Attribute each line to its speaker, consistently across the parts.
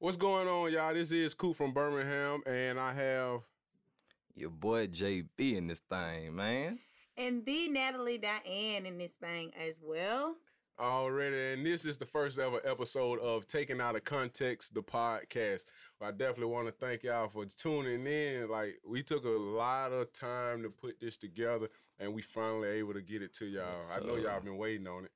Speaker 1: What's going on, y'all? This is Coop from Birmingham, and I have
Speaker 2: your boy JB in this thing, man.
Speaker 3: And the Natalie Diane in this thing as well.
Speaker 1: Already, and this is the first ever episode of Taken Out of Context, the podcast. I definitely want to thank y'all for tuning in. Like, we took a lot of time to put this together, and we finally able to get it to y'all. I know y'all been waiting on it.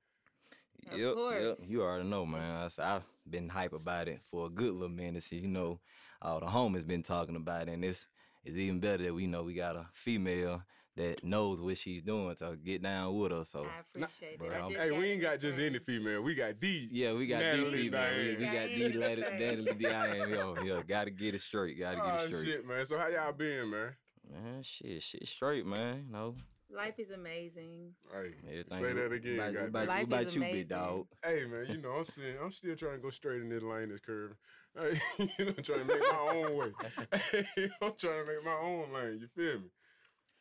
Speaker 3: Of
Speaker 2: yep,
Speaker 3: course.
Speaker 2: yep. You already know, man. I, have been hype about it for a good little minute. So, you know, all the homies been talking about it, and it's it's even better that we know we got a female that knows what she's doing to get down with us. So
Speaker 3: I appreciate
Speaker 2: Bro,
Speaker 3: it. I
Speaker 1: Hey, we ain't got just any female. We got D.
Speaker 2: yeah, we got D
Speaker 1: Natalie
Speaker 2: female. We, we got D
Speaker 3: in
Speaker 2: Natalie
Speaker 3: this thing.
Speaker 2: Natalie Yo, yo, gotta get it straight. Gotta get
Speaker 1: Oh,
Speaker 2: it straight.
Speaker 1: shit, man. So how y'all been, man?
Speaker 2: Man, shit, shit straight, man. You know,
Speaker 3: Life is amazing.
Speaker 1: Hey,
Speaker 2: everything.
Speaker 1: say that again.
Speaker 2: About,
Speaker 1: goddamn.
Speaker 2: about,
Speaker 3: Life
Speaker 2: about
Speaker 3: is
Speaker 2: you, big
Speaker 3: amazing.
Speaker 2: dog.
Speaker 1: Hey man, you know I'm still I'm still trying to go straight in this lane this curve. Hey, you know, trying to make my own way. Hey, I'm trying to make my own lane. You feel me?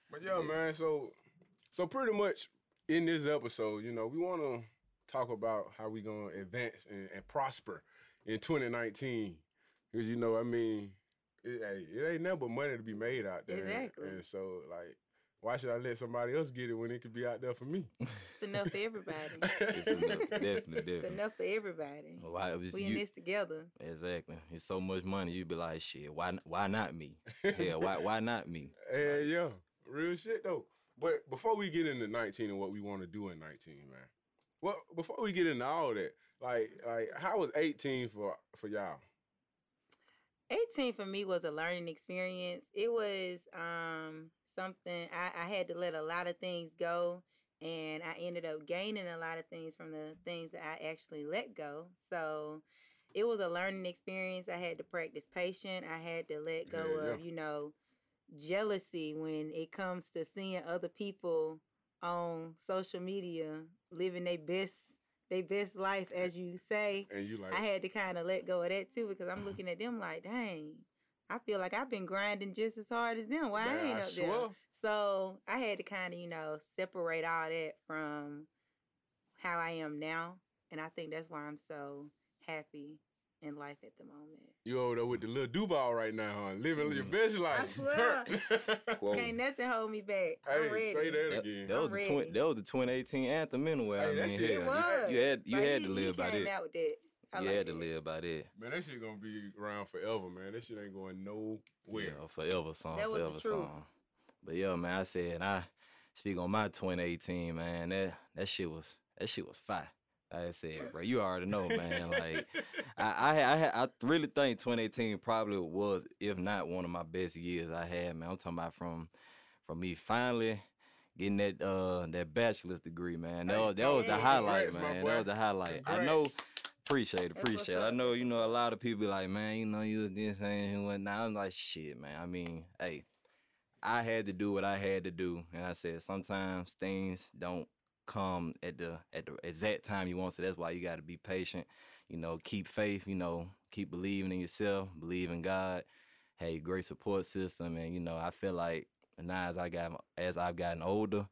Speaker 1: But yeah, man. So so pretty much in this episode, you know, we want to talk about how we gonna advance and, and prosper in 2019. Because you know, I mean, it, hey, it ain't nothing but money to be made out there.
Speaker 3: Exactly.
Speaker 1: And so like. Why should I let somebody else get it when it could be out there for me?
Speaker 3: It's enough for everybody.
Speaker 2: It's enough, definitely,
Speaker 3: It's enough for everybody.
Speaker 2: Why, it was
Speaker 3: We in this together.
Speaker 2: Exactly. It's so much money. You'd be like, shit. Why? Why not me? Yeah. Why? Why not me?
Speaker 1: Hey, yeah, real shit though. But before we get into 19 and what we want to do in 19, man. Well, before we get into all that, like, like how was 18 for for y'all?
Speaker 3: 18 for me was a learning experience. It was um something I, I had to let a lot of things go and I ended up gaining a lot of things from the things that I actually let go. So it was a learning experience. I had to practice patience. I had to let go
Speaker 1: Yeah, yeah.
Speaker 3: of, you know, jealousy when it comes to seeing other people on social media living their best their best life as you say.
Speaker 1: And you like,
Speaker 3: I had to kind of let go of that too because I'm looking at them like, dang, I feel like I've been grinding just as hard as them. Why I ain't
Speaker 1: I
Speaker 3: up there? So I had to kind of, you know, separate all that from how I am now. And I think that's why I'm so happy in life at the moment.
Speaker 1: You over there with the little Duval right now, huh? Living your
Speaker 2: Mhm.
Speaker 1: best life.
Speaker 3: I
Speaker 2: swear.
Speaker 3: Can't nothing hold me back. I'm
Speaker 1: hey,
Speaker 3: ready.
Speaker 1: say that
Speaker 2: That,
Speaker 1: again.
Speaker 2: that was
Speaker 3: I'm
Speaker 2: the twen-
Speaker 3: ready.
Speaker 2: that was the 2018 anthem anyway.
Speaker 1: Hey,
Speaker 2: I
Speaker 1: that
Speaker 2: mean,
Speaker 1: shit
Speaker 2: hell,
Speaker 3: It
Speaker 2: you-
Speaker 3: was.
Speaker 2: you had you
Speaker 3: Like,
Speaker 2: had
Speaker 3: he-
Speaker 2: to live by
Speaker 3: came
Speaker 2: that.
Speaker 3: out with that. I
Speaker 2: You
Speaker 3: like
Speaker 2: had to
Speaker 3: that.
Speaker 2: live by that.
Speaker 1: Man, that shit gonna be around forever, man. That shit ain't going nowhere.
Speaker 2: Yeah, forever song,
Speaker 3: That was the
Speaker 2: forever
Speaker 3: truth.
Speaker 2: song. But yeah, man, I said I speak on my 2018, man. That that shit was that shit was fire. Like I said, bro, you already know, man. Like I I had- I, I really think 2018 probably was, if not one of my best years I had, man. I'm talking about from from me finally getting that uh that bachelor's degree, man. That
Speaker 1: Hey,
Speaker 2: was that was a highlight,
Speaker 1: my
Speaker 2: man. That was a highlight. I know
Speaker 1: Congrats.
Speaker 2: Appreciate it, appreciate it. I know, you know, a lot of people be like, man, you know, you was this and whatnot. I'm like, shit, man. I mean, hey, I had to do what I had to do, and I said sometimes things don't come at the at the exact time you want. So that's why you got to be patient. You know, keep faith. You know, keep believing in yourself, believe in God. Hey, great support system, and you know, I feel like now as I got as I've gotten older,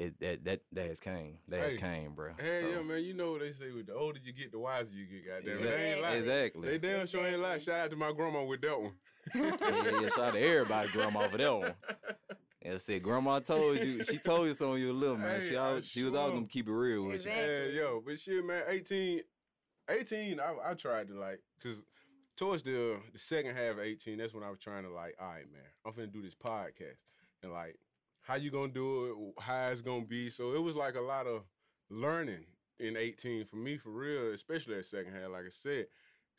Speaker 2: it that that that has came, that has
Speaker 1: Hey,
Speaker 2: came, bro.
Speaker 1: Hell
Speaker 2: So-
Speaker 1: yeah, man. You know what they say with the older you get, the wiser you get, goddamn. it.
Speaker 2: Exactly.
Speaker 1: They ain't lie.
Speaker 2: Exactly.
Speaker 1: They damn sure ain't like. Shout out to my grandma with that one.
Speaker 2: yeah, yeah, shout out to everybody, grandma, for that one. And I said, Grandma told you, she told you something you were little, man.
Speaker 1: Hey,
Speaker 2: she
Speaker 1: I
Speaker 2: always, she was always gonna keep it real with
Speaker 3: Exactly.
Speaker 1: Yeah, yo, but shit, man, 18, 18, I, I tried to like, cause towards the the second half of 18, that's when I was trying to like, all right, man, I'm finna do this podcast. And like, how you gonna do it, how it's gonna be. So it was like a lot of learning in 18 for me, for real, especially that second half, like I said.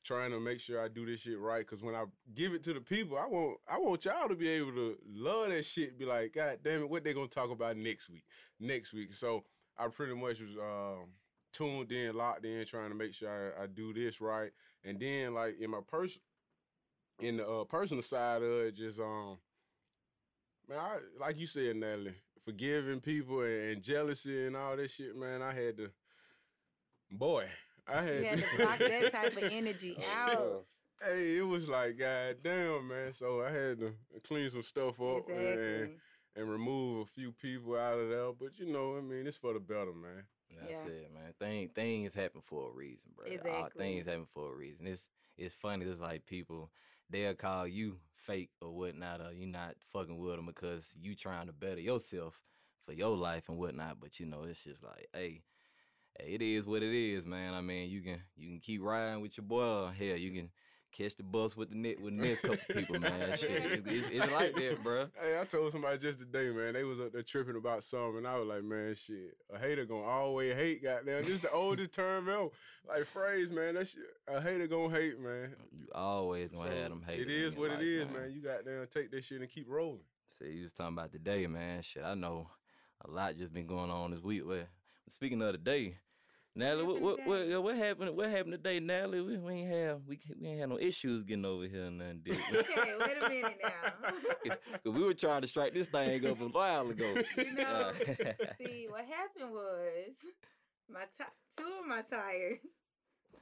Speaker 1: Trying to make sure I do this shit right, cause when I give it to the people, I want I want y'all to be able to love that shit. Be like, God damn it, what they gonna talk about next week? Next week. So I pretty much was um, tuned in, locked in, trying to make sure I, I do this right. And then like in my person, in the uh, personal side of it, just um, man, I, like you said, Natalie, forgiving people and, and jealousy and all that shit, man. I had to, boy, I had,
Speaker 3: You had to block that type of energy oh, out.
Speaker 1: Hey, it was like, god damn, man. So I had to clean some stuff up and,
Speaker 3: Exactly.
Speaker 1: and remove a few people out of there. But you know, I mean, it's for the better, man.
Speaker 2: That's
Speaker 3: Yeah.
Speaker 2: it, man. Thing things happen for a reason, bro. All uh,
Speaker 3: Exactly.
Speaker 2: things happen for a reason. It's it's funny. It's like people they'll call you fake or whatnot, or you not fucking with them because you trying to better yourself for your life and whatnot. But you know, it's just like, hey, it is what it is, man. I mean, you can you can keep riding with your boy. Hell, you can catch the bus with the net with the next couple people, man. Shit, it's, it's, it's like that, bro.
Speaker 1: Hey, I told somebody just today, man. They was up there tripping about something, and I was like, man, shit, a hater gonna always hate. Goddamn, this is the oldest term ever. Like phrase, man. That shit, a hater gonna hate, man.
Speaker 2: You always gonna
Speaker 1: So,
Speaker 2: have them hate.
Speaker 1: It is what it is, man. You got to take that shit and keep rolling.
Speaker 2: See, you was talking about the day, man. Shit, I know a lot just been going on this week. Well, speaking of the day, Natalie, what what
Speaker 3: happened
Speaker 2: what,
Speaker 3: today?
Speaker 2: uh, what happened? What happened today, Natalie? We, we ain't have we we ain't had no issues getting over here, and nothing.
Speaker 3: Okay, wait a minute now.
Speaker 2: Cause we were trying to strike this thing up a while ago.
Speaker 3: You know,
Speaker 2: Uh,
Speaker 3: see, what happened was my ti- two of my tires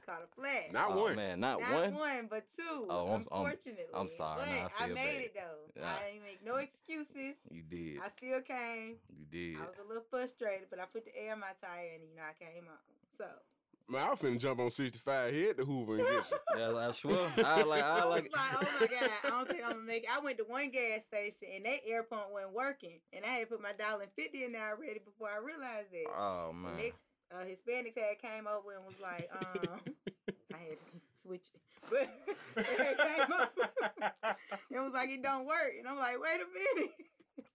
Speaker 3: caught a flat.
Speaker 1: Not
Speaker 2: oh
Speaker 1: one.
Speaker 2: man, not,
Speaker 3: Not
Speaker 2: one.
Speaker 3: but two.
Speaker 2: Oh, I'm- I'm- I'm sorry.
Speaker 3: But
Speaker 2: Nah, I
Speaker 3: I, made
Speaker 2: bad.
Speaker 3: it though.
Speaker 2: Nah.
Speaker 3: I didn't make no excuses.
Speaker 2: You did.
Speaker 3: I still came.
Speaker 2: You did.
Speaker 3: I was a little frustrated, but I put the air in my tire and you know I came out. So
Speaker 1: Man, I finna jump on 65 head to Hoover and get you.
Speaker 2: Yeah, I swear. I like. I
Speaker 3: I was
Speaker 2: like.
Speaker 3: like, oh my god, I don't think I'm gonna make it. I went to one gas station and that air pump wasn't working, and I had put my dollar and fifty in there already before I realized it.
Speaker 2: Oh man.
Speaker 3: next uh, Hispanics had came over and was like, um, I had to switch it, but it came up. it was like it don't work, and I'm like, wait a minute.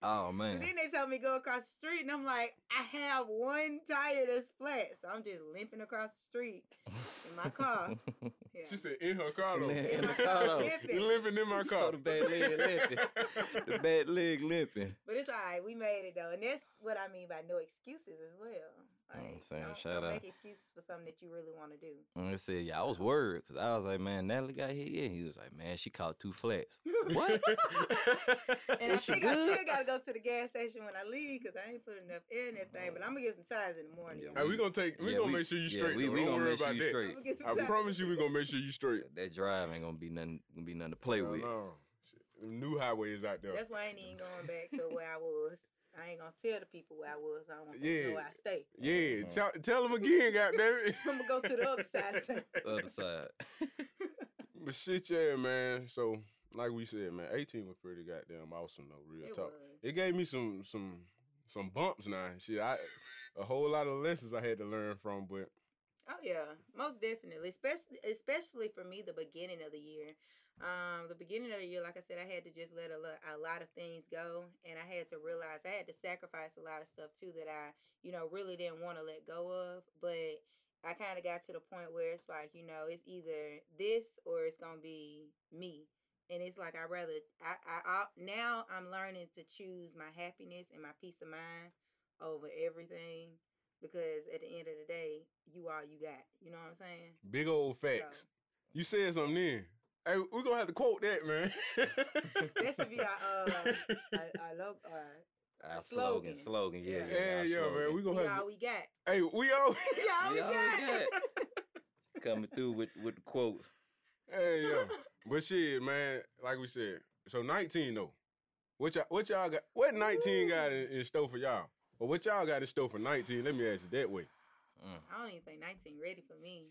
Speaker 2: Oh
Speaker 3: So
Speaker 2: man.
Speaker 3: then they told me go across the street, and I'm like, I have one tire that's flat, so I'm just limping across the street in my car. Yeah.
Speaker 1: She said in her car though.
Speaker 2: In
Speaker 3: In
Speaker 2: the car,
Speaker 3: car,
Speaker 2: though.
Speaker 3: limping.
Speaker 1: You living in my
Speaker 2: So
Speaker 1: car.
Speaker 2: the bad leg limping. the bad leg limping.
Speaker 3: But it's all right. We made it though, and that's what I mean by no excuses as well.
Speaker 2: I'm saying,
Speaker 3: don't,
Speaker 2: shout
Speaker 3: don't
Speaker 2: out.
Speaker 3: make excuses for something that you really want to do.
Speaker 2: And I said, yeah, I was worried because I was like, man, Natalie got hit. Yeah, he was like, man, she caught two flats. What?
Speaker 3: And
Speaker 2: Is she
Speaker 3: think I still gotta go to the gas station when I leave because I ain't put enough air in that thing. But oh. I'm gonna get some tires in the morning.
Speaker 2: Yeah,
Speaker 3: y'all.
Speaker 1: Hey, we gonna take. We
Speaker 2: Yeah,
Speaker 1: gonna
Speaker 2: we-
Speaker 1: make sure you
Speaker 2: yeah,
Speaker 1: straight.
Speaker 2: we- we
Speaker 1: Don't
Speaker 2: gonna
Speaker 1: worry
Speaker 2: make sure
Speaker 1: about
Speaker 2: you
Speaker 1: that.
Speaker 2: straight.
Speaker 3: I'm gonna get some
Speaker 1: I
Speaker 3: tires.
Speaker 1: promise you, we gonna make sure you straight.
Speaker 2: that drive ain't gonna be nothing, gonna be nothing to play with.
Speaker 1: no. Shit, them New highways out there.
Speaker 3: That's why I ain't even going back to where I was. I ain't gonna tell the people where I was. I don't want
Speaker 1: Yeah.
Speaker 3: to know where I stay.
Speaker 1: Yeah,
Speaker 2: Mhm.
Speaker 1: tell, tell them again, goddamn it.
Speaker 3: I'm gonna go to the other side of town.
Speaker 2: Other side.
Speaker 1: But shit, yeah, man. So, like we said, man, 18 was pretty goddamn awesome, though. Real
Speaker 3: It
Speaker 1: talk.
Speaker 3: was.
Speaker 1: It gave me some some some bumps now. Shit, I a whole lot of lessons I had to learn from, but
Speaker 3: Oh yeah, most definitely. Especially especially for me, the beginning of the year. Um, the beginning of the year, like I said, I had to just let a lot, a lot of things go, and I had to realize I had to sacrifice a lot of stuff too that I, you know, really didn't want to let go of. But I kind of got to the point where it's like, you know, it's either this or it's gonna be me. And it's like I rather I, I I now I'm learning to choose my happiness and my peace of mind over everything because at the end of the day, you all you got. You know what I'm saying?
Speaker 1: big old facts. You said something then. Hey, we're gonna have to quote that, man.
Speaker 3: That should be our uh our, our, lo- our
Speaker 2: Our
Speaker 3: slogan.
Speaker 2: slogan. Slogan, yeah.
Speaker 3: Yeah.
Speaker 2: yeah,
Speaker 1: Yeah,
Speaker 2: our
Speaker 1: yeah, man.
Speaker 2: slogan.
Speaker 1: We
Speaker 3: we
Speaker 1: gonna have.
Speaker 3: all
Speaker 1: To,
Speaker 3: we got.
Speaker 1: hey, we all.
Speaker 3: We all we
Speaker 2: We all we
Speaker 3: got.
Speaker 2: Coming through with, with the quote.
Speaker 1: hey, yeah. But shit, man. Like we said, so 19 though. What y'all? What y'all got? What 19 got in, in store for y'all? Or what y'all got in store for 19? Let me ask it that way.
Speaker 2: Mm.
Speaker 3: I don't even think 19 ready for me.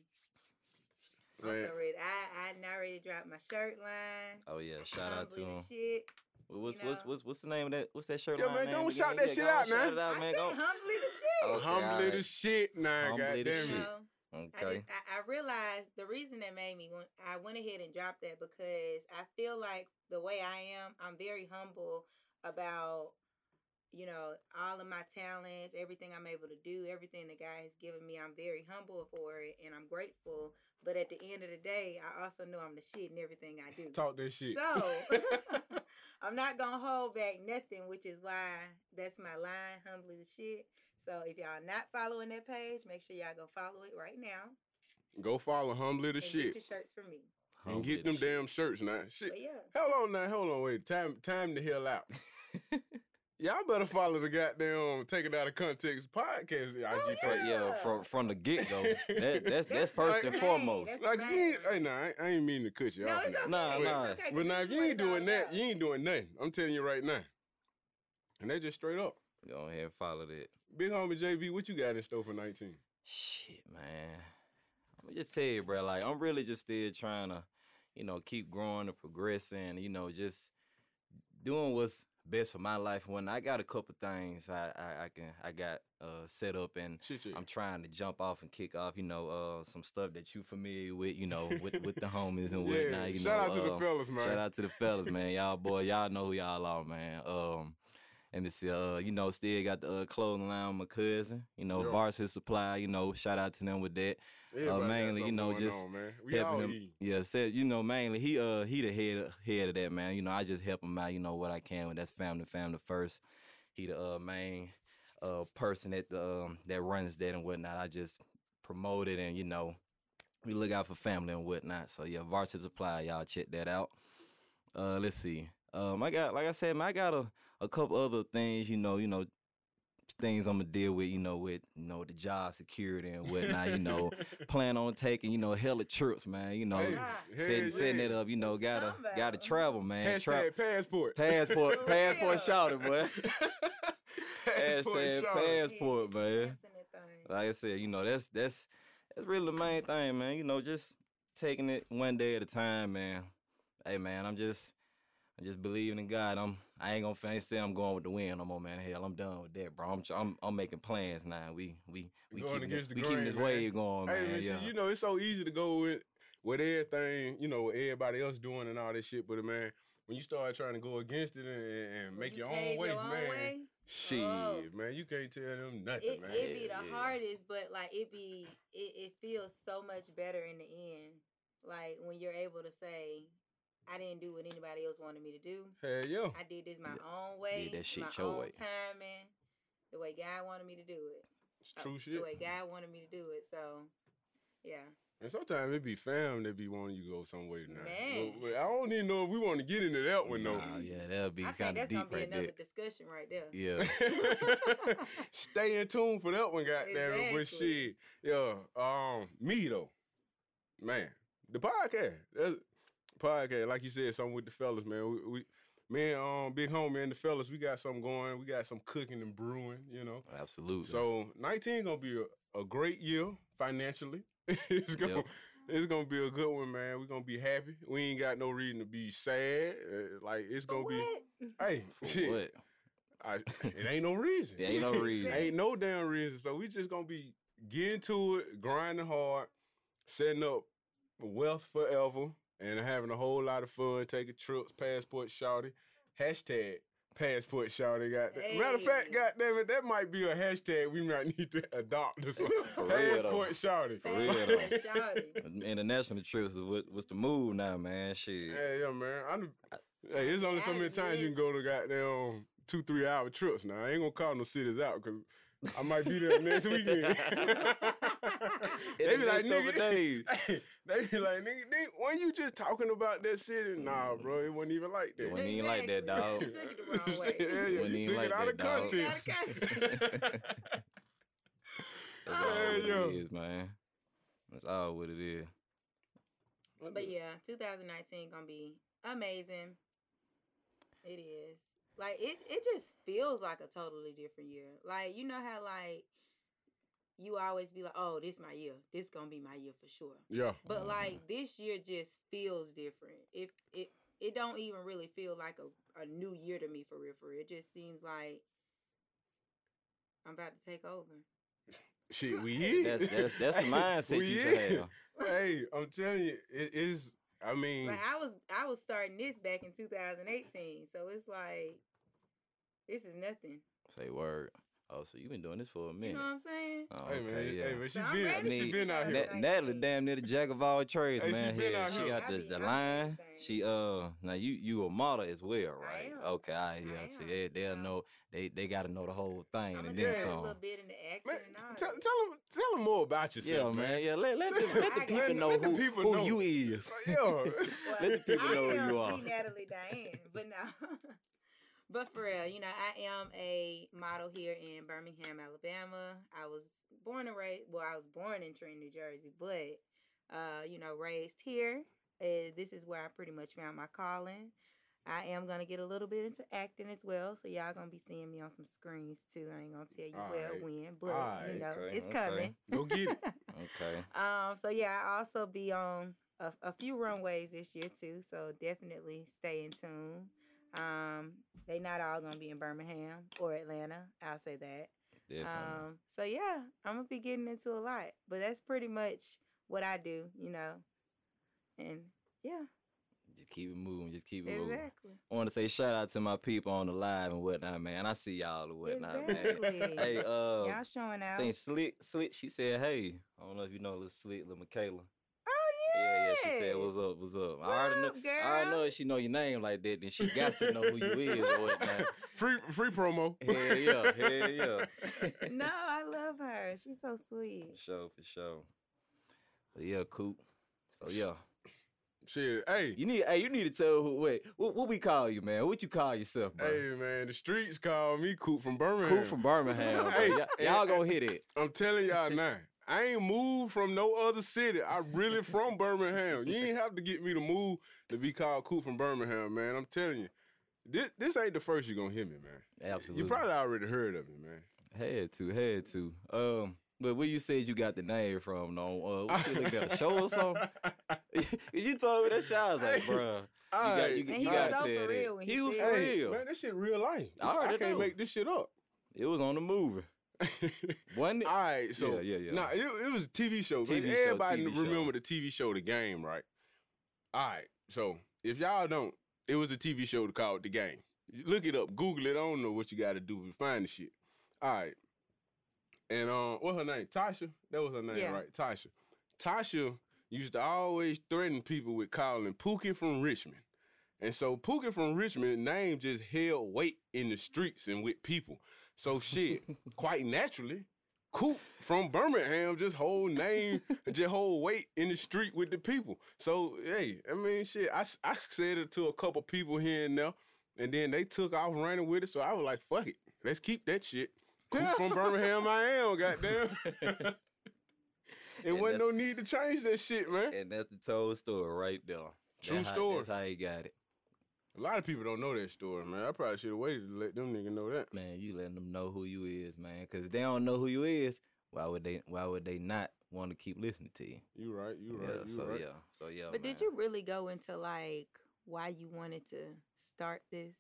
Speaker 3: I'm
Speaker 1: Man,
Speaker 3: so ready. I I now ready to drop my shirt line.
Speaker 2: Oh yeah, shout out to him.
Speaker 3: Shit.
Speaker 2: What's
Speaker 3: you
Speaker 2: what's
Speaker 3: know.
Speaker 2: what's what's the name of that? What's that shirt
Speaker 1: Yo,
Speaker 2: line?
Speaker 1: man,
Speaker 2: name
Speaker 1: go and
Speaker 2: again?
Speaker 1: shout that
Speaker 2: Yeah,
Speaker 1: shit
Speaker 2: go and
Speaker 1: out,
Speaker 2: shout
Speaker 1: man.
Speaker 2: it out,
Speaker 3: I
Speaker 2: man.
Speaker 3: said
Speaker 2: Go.
Speaker 3: humbly the shit.
Speaker 2: Okay,
Speaker 1: humbly
Speaker 2: alright.
Speaker 1: the shit now,
Speaker 2: Humbly the
Speaker 1: goddamn
Speaker 2: shit.
Speaker 1: it.
Speaker 3: know, I,
Speaker 2: Okay.
Speaker 3: just, I, I realized the reason that made me when I went ahead and dropped that because I feel like the way I am, I'm very humble about you know all of my talents, everything I'm able to do, everything the guy has given me. I'm very humble for it, and I'm grateful. But at the end of the day, I also know I'm the shit in everything I do.
Speaker 1: Talk that shit.
Speaker 3: So I'm not gonna hold back nothing, which is why that's my line, humbly the shit. So if y'all not following that page, make sure y'all go follow it right now.
Speaker 1: Go follow humbly the
Speaker 3: and
Speaker 1: shit
Speaker 3: Get your shirts for me.
Speaker 1: and get them
Speaker 2: shit.
Speaker 1: damn shirts now. Shit.
Speaker 3: But yeah.
Speaker 1: Hold on now, hold on, wait. Time, time the hell out. Y'all better follow the goddamn take it out of context podcast IG
Speaker 3: Oh,
Speaker 1: page.
Speaker 2: Fr- yeah,
Speaker 3: Yeah.
Speaker 2: from from the get go. That, that's that's
Speaker 3: That's
Speaker 2: first
Speaker 1: the
Speaker 2: and
Speaker 3: main,
Speaker 2: foremost.
Speaker 3: that's-
Speaker 1: Like you ain't, hey, nah, I, I ain't mean to cut you
Speaker 3: No,
Speaker 1: off.
Speaker 3: it's okay.
Speaker 2: Nah,
Speaker 3: it's
Speaker 2: nah.
Speaker 3: okay, 'cause
Speaker 1: But now if you ain't doing that,
Speaker 3: about.
Speaker 1: you ain't doing nothing. I'm telling you right now. And they just straight up.
Speaker 2: Go ahead and follow that.
Speaker 1: Big homie JB, what you got in store for 19?
Speaker 2: Shit, man. I'm just tell you, bro. Like I'm really just still trying to, you know, keep growing and progressing. You know, just doing what's best for my life. When I got a couple things I I, I can I got uh, set up and
Speaker 1: Shit.
Speaker 2: I'm trying to jump off and kick off. You know, uh, some stuff that you familiar with. You know, with with the homies and
Speaker 1: yeah,
Speaker 2: whatnot. You
Speaker 1: shout
Speaker 2: know,
Speaker 1: out to the
Speaker 2: uh,
Speaker 1: fellas, man.
Speaker 2: Shout out to the fellas, man. Y'all boy, y'all know who y'all are, man. Um, me see. Uh, you know, still got the uh, clothing line with my cousin. You know,
Speaker 1: Yeah.
Speaker 2: Varsity Supply. You know, shout out to them with that.
Speaker 1: Got
Speaker 2: mainly, you know, just
Speaker 1: on,
Speaker 2: helping him.
Speaker 1: eating.
Speaker 2: Yeah, said you know mainly he uh he the head head of that man. You know, I just help him out. You know what I can with that's family, family first. He the uh, main uh person that the um, that runs that and whatnot. I just promote it and you know we look out for family and whatnot. So yeah, Varsity Supply, y'all check that out. Uh, let's see. Um, I got like I said, man, I got a a couple other things. You know, you know. Things I'm gonna deal with, you know, with you know the job security and whatnot. You know, plan on taking, you know, hella trips, man. You know,
Speaker 1: Hey,
Speaker 2: setting
Speaker 1: hell
Speaker 2: setting
Speaker 1: yeah.
Speaker 2: it up. You know, gotta
Speaker 3: Talking
Speaker 2: gotta travel, man. Tra-
Speaker 1: passport.
Speaker 2: passport, passport,
Speaker 3: real.
Speaker 2: shouted, boy.
Speaker 1: passport
Speaker 2: Hashtag passport,
Speaker 3: Yeah,
Speaker 2: man.
Speaker 3: stamps and that thing.
Speaker 2: Like I said, you know, that's that's that's really the main thing, man. You know, just taking it one day at a time, man. Hey, man, I'm just I'm just believing in God. I'm I ain't gonna fancy say I'm going with the wind no more, man. Hell, I'm done with that, bro. I'm I'm, I'm making plans now. We we we
Speaker 1: Going
Speaker 2: keeping,
Speaker 1: against
Speaker 2: it,
Speaker 1: the
Speaker 2: we keeping this
Speaker 1: man.
Speaker 2: wave going,
Speaker 1: Hey,
Speaker 2: man.
Speaker 1: man,
Speaker 2: yeah.
Speaker 1: shit, you know, it's so easy to go with with everything, you know, what everybody else doing and all this shit. But man, when you start trying to go against it and, and make
Speaker 3: you
Speaker 1: your own
Speaker 3: pave
Speaker 1: way,
Speaker 3: your own
Speaker 1: man,
Speaker 3: way,
Speaker 1: shit,
Speaker 3: Oh.
Speaker 1: man, you can't tell them nothing,
Speaker 3: it
Speaker 1: man.
Speaker 3: it be the
Speaker 2: yeah.
Speaker 3: hardest, but like it be it, it feels so much better in the end. Like when you're able to say, I didn't do what anybody else wanted me to do.
Speaker 1: Hell yeah.
Speaker 3: I did this my
Speaker 2: Yeah.
Speaker 3: own way,
Speaker 2: that shit
Speaker 3: my
Speaker 2: your
Speaker 3: own
Speaker 2: way.
Speaker 3: timing, the way God wanted me to do it.
Speaker 1: It's
Speaker 3: uh,
Speaker 1: true shit.
Speaker 3: The way God wanted me to do it. So, yeah.
Speaker 1: And sometimes it be fam that be wanting you to go somewhere now.
Speaker 3: Man.
Speaker 1: But, but I don't even know if we want to get into that one though.
Speaker 2: Nah, yeah, that'll be
Speaker 3: I think
Speaker 2: kind of
Speaker 3: that's
Speaker 2: deep
Speaker 3: gonna be
Speaker 2: right
Speaker 3: another
Speaker 2: there.
Speaker 3: discussion right there.
Speaker 2: Yeah.
Speaker 1: Stay in tune for that one, goddamn it. But
Speaker 3: Exactly.
Speaker 1: shit, yeah. Um, me though, man, the podcast, that's, podcast, like you said, something with the fellas, man. We, we me and um, big homie and the fellas, we got something going. We got some cooking and brewing, you know.
Speaker 2: Absolutely.
Speaker 1: So 19 gonna be a, a great year financially. it's gonna
Speaker 2: Yep.
Speaker 1: it's gonna be a good one, man. We're gonna be happy. We ain't got no reason to be sad. Uh, like it's gonna be hey
Speaker 2: For
Speaker 1: shit.
Speaker 2: what?
Speaker 1: I, it ain't no reason.
Speaker 2: There ain't no reason.
Speaker 1: ain't no damn reason. So we just gonna be getting to it, grinding hard, setting up wealth forever, and having a whole lot of fun, taking trips, passport shouty, hashtag passport shouty. Got matter of fact,
Speaker 3: Hey.
Speaker 1: goddamn it, that might be a hashtag we might need to adopt or something.
Speaker 2: For real, though.
Speaker 1: passport shouty.
Speaker 2: For real, though.
Speaker 3: Shawty.
Speaker 2: International trips is what, what's the move now, man. Shit.
Speaker 1: Hey, yeah, man. I, done- hey, there's only so many
Speaker 3: Gotta
Speaker 1: times you can go to goddamn two, three hour trips now. I ain't gonna call no cities out because I might be there next weekend. They
Speaker 2: the
Speaker 1: be like,
Speaker 2: next couple
Speaker 1: nigga,
Speaker 2: days.
Speaker 1: they be like, nigga, they, when you just talking about that city? Nah, mm-hmm. bro, it wasn't even like that.
Speaker 2: It wasn't even like that,
Speaker 3: Exactly.
Speaker 2: dog.
Speaker 3: You took it the wrong way.
Speaker 1: yeah, yeah,
Speaker 2: Wasn't
Speaker 1: you took
Speaker 2: like
Speaker 1: it out
Speaker 2: that,
Speaker 1: of
Speaker 2: dog.
Speaker 1: context.
Speaker 2: That's all
Speaker 1: Hey,
Speaker 2: what
Speaker 1: yo.
Speaker 2: it is, man. That's all what it is.
Speaker 3: But yeah, 2019 gonna be amazing. It is. Like it it just feels like a totally different year. Like you know how like you always be like, "Oh, this my year. This gonna be my year for sure."
Speaker 1: Yeah.
Speaker 3: But
Speaker 2: Mhm.
Speaker 3: like this year just feels different. If it it don't even really feel like a, a new year to me for real for real. It just seems like I'm about to take over.
Speaker 1: Shit, we here.
Speaker 2: That's that's that's the mindset
Speaker 1: we
Speaker 2: you should have.
Speaker 1: Hey, I'm telling you, it is. I mean,
Speaker 3: Like I was I was starting this back in 2018. So it's like this is nothing.
Speaker 2: Say word. Oh, so you've been doing this for a minute.
Speaker 3: You know what I'm saying?
Speaker 2: Oh,
Speaker 1: hey
Speaker 2: okay,
Speaker 1: man,
Speaker 2: yeah.
Speaker 1: hey man, she
Speaker 3: So I'm
Speaker 1: been,
Speaker 3: ready.
Speaker 1: she
Speaker 2: I
Speaker 1: been out here.
Speaker 3: that-
Speaker 2: Na- Natalie damn near the jack of all trades,
Speaker 1: Hey, she
Speaker 2: man.
Speaker 1: been
Speaker 2: Yeah,
Speaker 1: out
Speaker 2: she got the, the line. She uh now you you a model as well,
Speaker 3: I
Speaker 2: right?
Speaker 3: am.
Speaker 2: Okay, I yeah.
Speaker 3: I
Speaker 2: See, they they'll know they they got to know the whole thing
Speaker 3: I'm
Speaker 2: and then
Speaker 3: do a
Speaker 2: some.
Speaker 3: little bit in the acting
Speaker 1: Man,
Speaker 3: and all
Speaker 1: t- tell, tell them, tell them more about
Speaker 2: Yeah,
Speaker 1: yourself,
Speaker 2: man.
Speaker 1: man.
Speaker 2: Yeah, let let the, let the people
Speaker 3: got-
Speaker 2: know
Speaker 1: let the
Speaker 2: who,
Speaker 1: people
Speaker 2: who
Speaker 1: know.
Speaker 2: you is.
Speaker 1: Yeah.
Speaker 3: Well,
Speaker 2: Let the people
Speaker 3: I
Speaker 2: know who you are.
Speaker 3: the Natalie Diane, but no. but for real, you know, I am a model here in Birmingham, Alabama. I was born and raised. Well, I was born in Trenton, New Jersey, but uh, you know, raised here. Uh, this is where I pretty much found my calling. I am gonna get a little bit into acting as well, so y'all gonna be seeing me on some screens too. I ain't gonna tell you where
Speaker 1: Alright.
Speaker 3: when, but
Speaker 1: Alright,
Speaker 3: you know
Speaker 2: okay,
Speaker 3: it's
Speaker 2: okay.
Speaker 3: coming.
Speaker 1: Go get it.
Speaker 2: Okay.
Speaker 3: um, so yeah, I also be on a, a few runways this year too, so definitely stay in tune. Um, they not all gonna be in Birmingham or Atlanta. I'll say that.
Speaker 2: Definitely.
Speaker 3: Um, so yeah, I'm gonna be getting into a lot, but that's pretty much what I do, you know. And yeah,
Speaker 2: just keep it moving. Just keep it moving.
Speaker 3: exactly.
Speaker 2: I want to say shout out to my people on the live and whatnot, man. I see y'all and whatnot,
Speaker 3: Exactly.
Speaker 2: man. Hey, uh,
Speaker 3: Y'all showing
Speaker 2: I
Speaker 3: out.
Speaker 2: think Slick, Slick, she said, hey, I don't know if you know little Slick, little Michaela. Yeah,
Speaker 3: yeah.
Speaker 2: yeah, she said, what's up, what's up? I already know,
Speaker 3: up, girl?
Speaker 2: I already know if she know your name like that, then she got to know who you is or whatnot.
Speaker 1: Free free promo.
Speaker 2: Hell yeah, hell yeah.
Speaker 3: no, I love her. She's so sweet.
Speaker 2: For sure, for sure. But yeah, Coop. So yeah,
Speaker 1: Shit. Hey.
Speaker 2: you need, hey, you need to tell who. Wait, what, what we call you, man? What you call yourself, bro?
Speaker 1: Hey man, the streets call me Coop from Birmingham.
Speaker 2: Coop from Birmingham.
Speaker 1: Hey,
Speaker 2: hey, y'all gonna hit it.
Speaker 1: I'm telling y'all now. I ain't moved from no other city. I really from Birmingham. You ain't have to get me to move to be called Coop from Birmingham, man. I'm telling you. This this ain't the first you're gonna hear me, man.
Speaker 2: Absolutely.
Speaker 1: You probably already heard of me, man.
Speaker 2: Had to, had to. Um, but where you said you got the name from, no? Uh, what you looking at a show or something? you told me that shit. I was like, bruh, you got,
Speaker 1: Alright,
Speaker 2: you,
Speaker 3: And
Speaker 2: you
Speaker 3: he
Speaker 2: gotta
Speaker 3: was
Speaker 2: tell
Speaker 3: for
Speaker 2: that.
Speaker 3: real he
Speaker 2: he was for.
Speaker 1: Hey,
Speaker 2: real.
Speaker 1: man, this shit real life.
Speaker 2: I
Speaker 1: I can't
Speaker 2: know.
Speaker 1: make this shit up.
Speaker 2: It was on the movie. Wasn't?
Speaker 1: All right, so
Speaker 2: Yeah, yeah, yeah.
Speaker 1: Nah, it, it was a TV show.
Speaker 2: TV
Speaker 1: TV
Speaker 2: show,
Speaker 1: Everybody
Speaker 2: TV show.
Speaker 1: remember the TV show, The Game, right? All right, so if y'all don't, it was a TV show called The Game. Look it up, Google it. I don't know what you got to do to find the shit. All right, and um, what her name? Tasha. That was her name,
Speaker 3: Yeah.
Speaker 1: right? Tasha. Tasha used to always threaten people with calling Pookie from Richmond. And so Pookie from Richmond name just held weight in the streets and with people. So shit, quite naturally, Coop from Birmingham just whole name just whole weight in the street with the people. So hey, I mean shit, I, I said it to a couple people here and there, and then they took off running with it. So I was like, fuck it, let's keep that shit. Coop from Birmingham, I am, goddamn. it
Speaker 2: And
Speaker 1: wasn't no need to change that shit, man.
Speaker 2: And that's the told story right there.
Speaker 1: True
Speaker 2: That's how-
Speaker 1: story.
Speaker 2: That's how he got it.
Speaker 1: A lot of people don't know that story, man. I probably should have waited to let them niggas know that.
Speaker 2: Man, you letting them know who you is, man. Cause if they don't know who you is, why would they? Why would they not want to keep listening to you?
Speaker 1: You right, you right,
Speaker 2: yeah.
Speaker 1: you
Speaker 2: so
Speaker 1: right.
Speaker 2: yeah. So yeah.
Speaker 3: But
Speaker 2: man.
Speaker 3: did you really go into like why you wanted to start this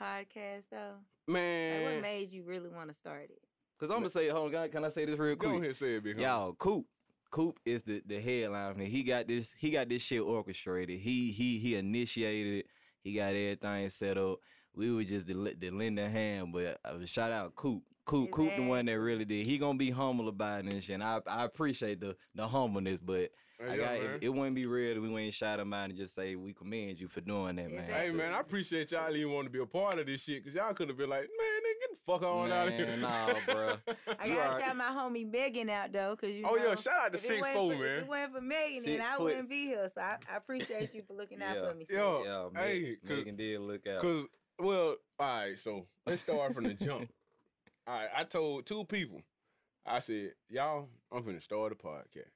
Speaker 3: podcast though? Like
Speaker 1: Man,
Speaker 3: what made you really want to start it?
Speaker 2: Cause I'm gonna say, hold on, can I say this real
Speaker 1: go
Speaker 2: quick?
Speaker 1: ahead, say it, big.
Speaker 2: Y'all, Coop. Coop is the the headline. Man. He got this. He got this shit orchestrated. He he he initiated it. He got everything set up. We were just the, the lend a hand, but uh, shout out Coop. Coop, Coop, the one that really did. He gonna be humble about it and shit. And I I appreciate the the humbleness, but
Speaker 1: Hey,
Speaker 2: I got,
Speaker 1: man.
Speaker 2: it, it wouldn't be real if we wouldn't shout him out and just say we commend you for doing that, man.
Speaker 1: Hey man, I appreciate y'all even want to be a part of this shit because y'all could have been like, man, nigga, get the fuck on out of here.
Speaker 2: Man, nah, bruh.
Speaker 3: I gotta
Speaker 2: are-
Speaker 3: shout my homie Megan out though, cause you.
Speaker 1: Oh, yeah, shout out to
Speaker 3: if
Speaker 1: Six
Speaker 3: wasn't
Speaker 1: Four,
Speaker 3: for-
Speaker 1: man.
Speaker 3: If it wasn't for Megan,
Speaker 2: Six
Speaker 3: then I wouldn't be here. So I, I appreciate you for looking out
Speaker 2: Yeah.
Speaker 3: for me. sis.
Speaker 1: Yo,
Speaker 2: Yeah, Meg,
Speaker 1: hey, 'cause-
Speaker 2: Megan did look out.
Speaker 1: Cause, well, all right, so let's start from the jump. All right, I told two people, I said, y'all, I'm finna start a podcast.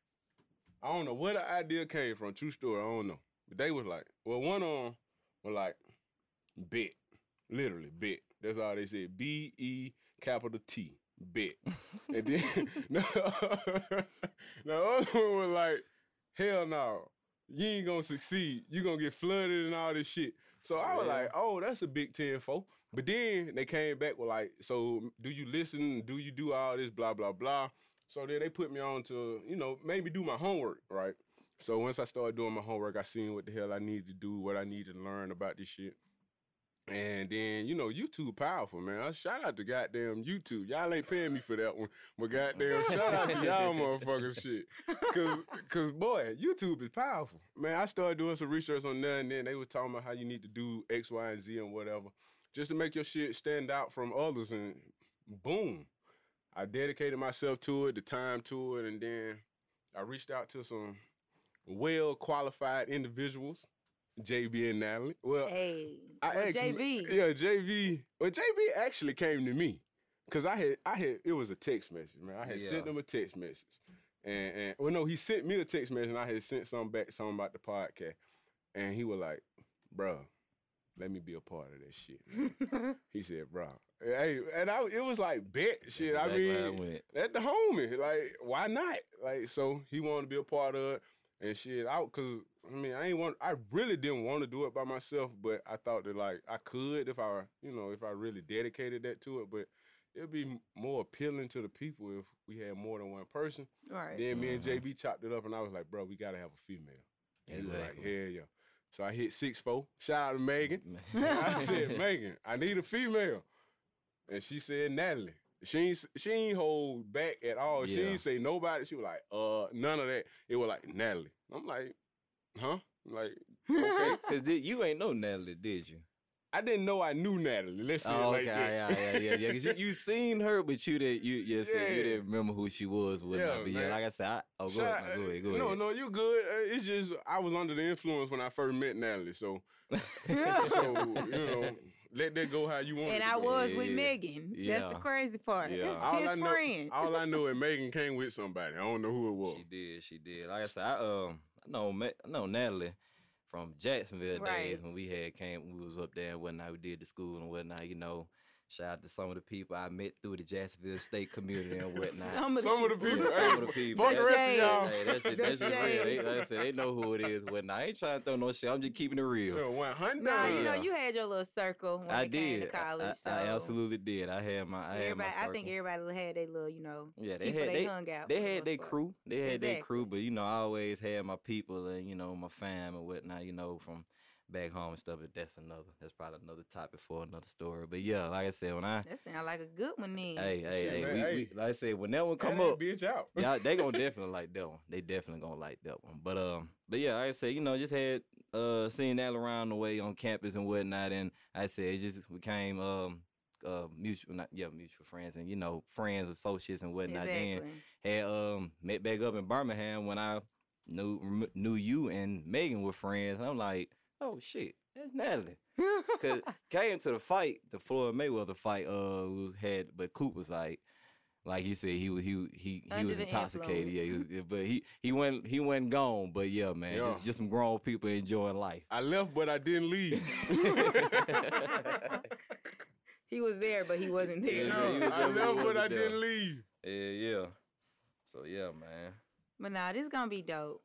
Speaker 1: I don't know where the idea came from. True story, I don't know. But they was like, well, one of them was like, bit, literally bet. That's all they said. B E capital T, bet. and then the, the other one was like, hell no, you ain't gonna succeed. You gonna get flooded and all this shit. So I was
Speaker 2: Yeah.
Speaker 1: like, oh, that's a big 10 4. But then they came back with like, so do you listen? Do you do all this? Blah, blah, blah. So then they put me on to, you know, maybe do my homework, right? So once I started doing my homework, I seen what the hell I needed to do, what I needed to learn about this shit. And then, you know, YouTube powerful, man. I shout out to goddamn YouTube. Y'all ain't paying me for that one. But goddamn, shout out to y'all motherfuckers shit. Cause, Cause boy, YouTube is powerful. Man, I started doing some research on that and then they were talking about how you need to do X, Y, and Z and whatever. Just to make your shit stand out from others and boom. I dedicated myself to it, the time to it, and then I reached out to some well qualified individuals, JB and Natalie. Well,
Speaker 3: Hey,
Speaker 1: I
Speaker 3: well,
Speaker 1: asked
Speaker 3: JB.
Speaker 1: Yeah, JB. Well, JB actually came to me because I had I had it was a text message, man. I had
Speaker 2: Yeah.
Speaker 1: sent him a text message, and and well, no, he sent me a text message, and I had sent something back, something about the podcast, and he was like, "Bro, let me be a part of that shit. he said, bro, hey, and I, it was like bet shit.
Speaker 2: That's
Speaker 1: I mean,
Speaker 2: how
Speaker 1: at the homie. Like, why not? Like, so he wanted to be a part of it and shit out because I mean, I ain't want. I really didn't want to do it by myself, but I thought that like I could if I, you know, if I really dedicated that to it. But it'd be more appealing to the people if we had more than one person.
Speaker 3: right.
Speaker 1: Then me and
Speaker 2: Mhm.
Speaker 1: JB chopped it up, and I was like, bro, we gotta have a female. And he was like,
Speaker 2: Exactly.
Speaker 1: hell yeah. So I hit six four. Shout out to Megan. I said, Megan, I need a female. And she said Natalie. She ain't she ain't hold back at all. She ain't say nobody. She was like, uh, none of that. It was like Natalie. I'm like, huh? I'm like, okay.
Speaker 2: Cause you ain't know Natalie, did you?
Speaker 1: I didn't know I knew Natalie. Let's say
Speaker 2: Oh, okay,
Speaker 1: like that.
Speaker 2: yeah, yeah, yeah, yeah. Cause you, you seen her, but you didn't. You yes, you didn't remember who she was. Whatnot.
Speaker 1: Yeah,
Speaker 2: but yeah, like I said, I, oh, go ahead,
Speaker 1: out-
Speaker 2: no, go ahead, go ahead.
Speaker 1: no, no, you good. Uh, It's just I was under the influence when I first met Natalie. So, so you know, let that go how you want.
Speaker 3: and
Speaker 1: it to
Speaker 3: I was
Speaker 2: Yeah,
Speaker 3: with
Speaker 2: yeah.
Speaker 3: Megan. That's the crazy part.
Speaker 2: Yeah.
Speaker 1: All
Speaker 3: His
Speaker 1: I know,
Speaker 3: friend.
Speaker 1: all I know is Megan came with somebody. I don't know who it was.
Speaker 2: She did, she did. Like I said, I um, I know, I know Natalie from Jacksonville
Speaker 3: Right.
Speaker 2: days when we had came, we was up there and whatnot. We did the school and whatnot. You know, shout out to some of the people I met through the Jacksonville State community and whatnot.
Speaker 3: Some of
Speaker 1: Some of the
Speaker 3: people.
Speaker 1: people,
Speaker 2: Yeah, some of the people.
Speaker 1: fuck the rest of y'all.
Speaker 2: Hey, that shit, that
Speaker 3: That's
Speaker 2: shit real. They, like I said, they know who it is. Whatnot. I ain't trying to throw no shit. I'm just keeping it real.
Speaker 1: Yeah, one hundred.
Speaker 3: Nah, you know, you had your little circle when
Speaker 2: I
Speaker 3: it came
Speaker 2: did.
Speaker 3: to
Speaker 2: I-
Speaker 3: college.
Speaker 2: I, I
Speaker 3: so
Speaker 2: absolutely did. I had my. I had my
Speaker 3: everybody, I think everybody had their little, you know,
Speaker 2: Yeah, they had
Speaker 3: they,
Speaker 2: they
Speaker 3: hung out.
Speaker 2: they had their crew. They had their crew, but you know, I always had my people and you know my fam and whatnot. You know, from back home and stuff. But that's another. That's probably another topic for another story. But yeah, like I said, when I
Speaker 3: That sound like a good one then.
Speaker 2: hey hey
Speaker 1: Shit,
Speaker 2: hey,
Speaker 1: man,
Speaker 2: we,
Speaker 1: hey.
Speaker 2: we like I said when that one come
Speaker 1: Come
Speaker 2: up,
Speaker 1: bitch out.
Speaker 2: yeah, they gonna definitely like that one. They definitely gonna like that one. But um, but yeah, like I said, you know, just had uh seen that around the way on campus and whatnot, and I said it just became um uh mutual, not yeah, mutual friends, and you know, friends, associates, and whatnot.
Speaker 3: exactly.
Speaker 2: Then had um met back up in Birmingham when I knew knew you and Megan were friends. And I'm like, oh shit, that's Natalie. Cause came to the fight, the Floyd Mayweather fight. Uh, was had, but Coop was like, like he said, he was he he he
Speaker 3: Under
Speaker 2: was intoxicated. Yeah, he was, but he he went he went gone. But yeah, man,
Speaker 1: Yeah.
Speaker 2: just just some grown people enjoying life.
Speaker 1: I left, but I didn't leave.
Speaker 3: he was there, but he wasn't there.
Speaker 2: Yeah,
Speaker 1: No,
Speaker 2: he was
Speaker 1: I
Speaker 2: there, but
Speaker 1: left, but I
Speaker 2: there.
Speaker 1: didn't leave.
Speaker 2: yeah, yeah. So yeah, man.
Speaker 3: But nah, this gonna be dope.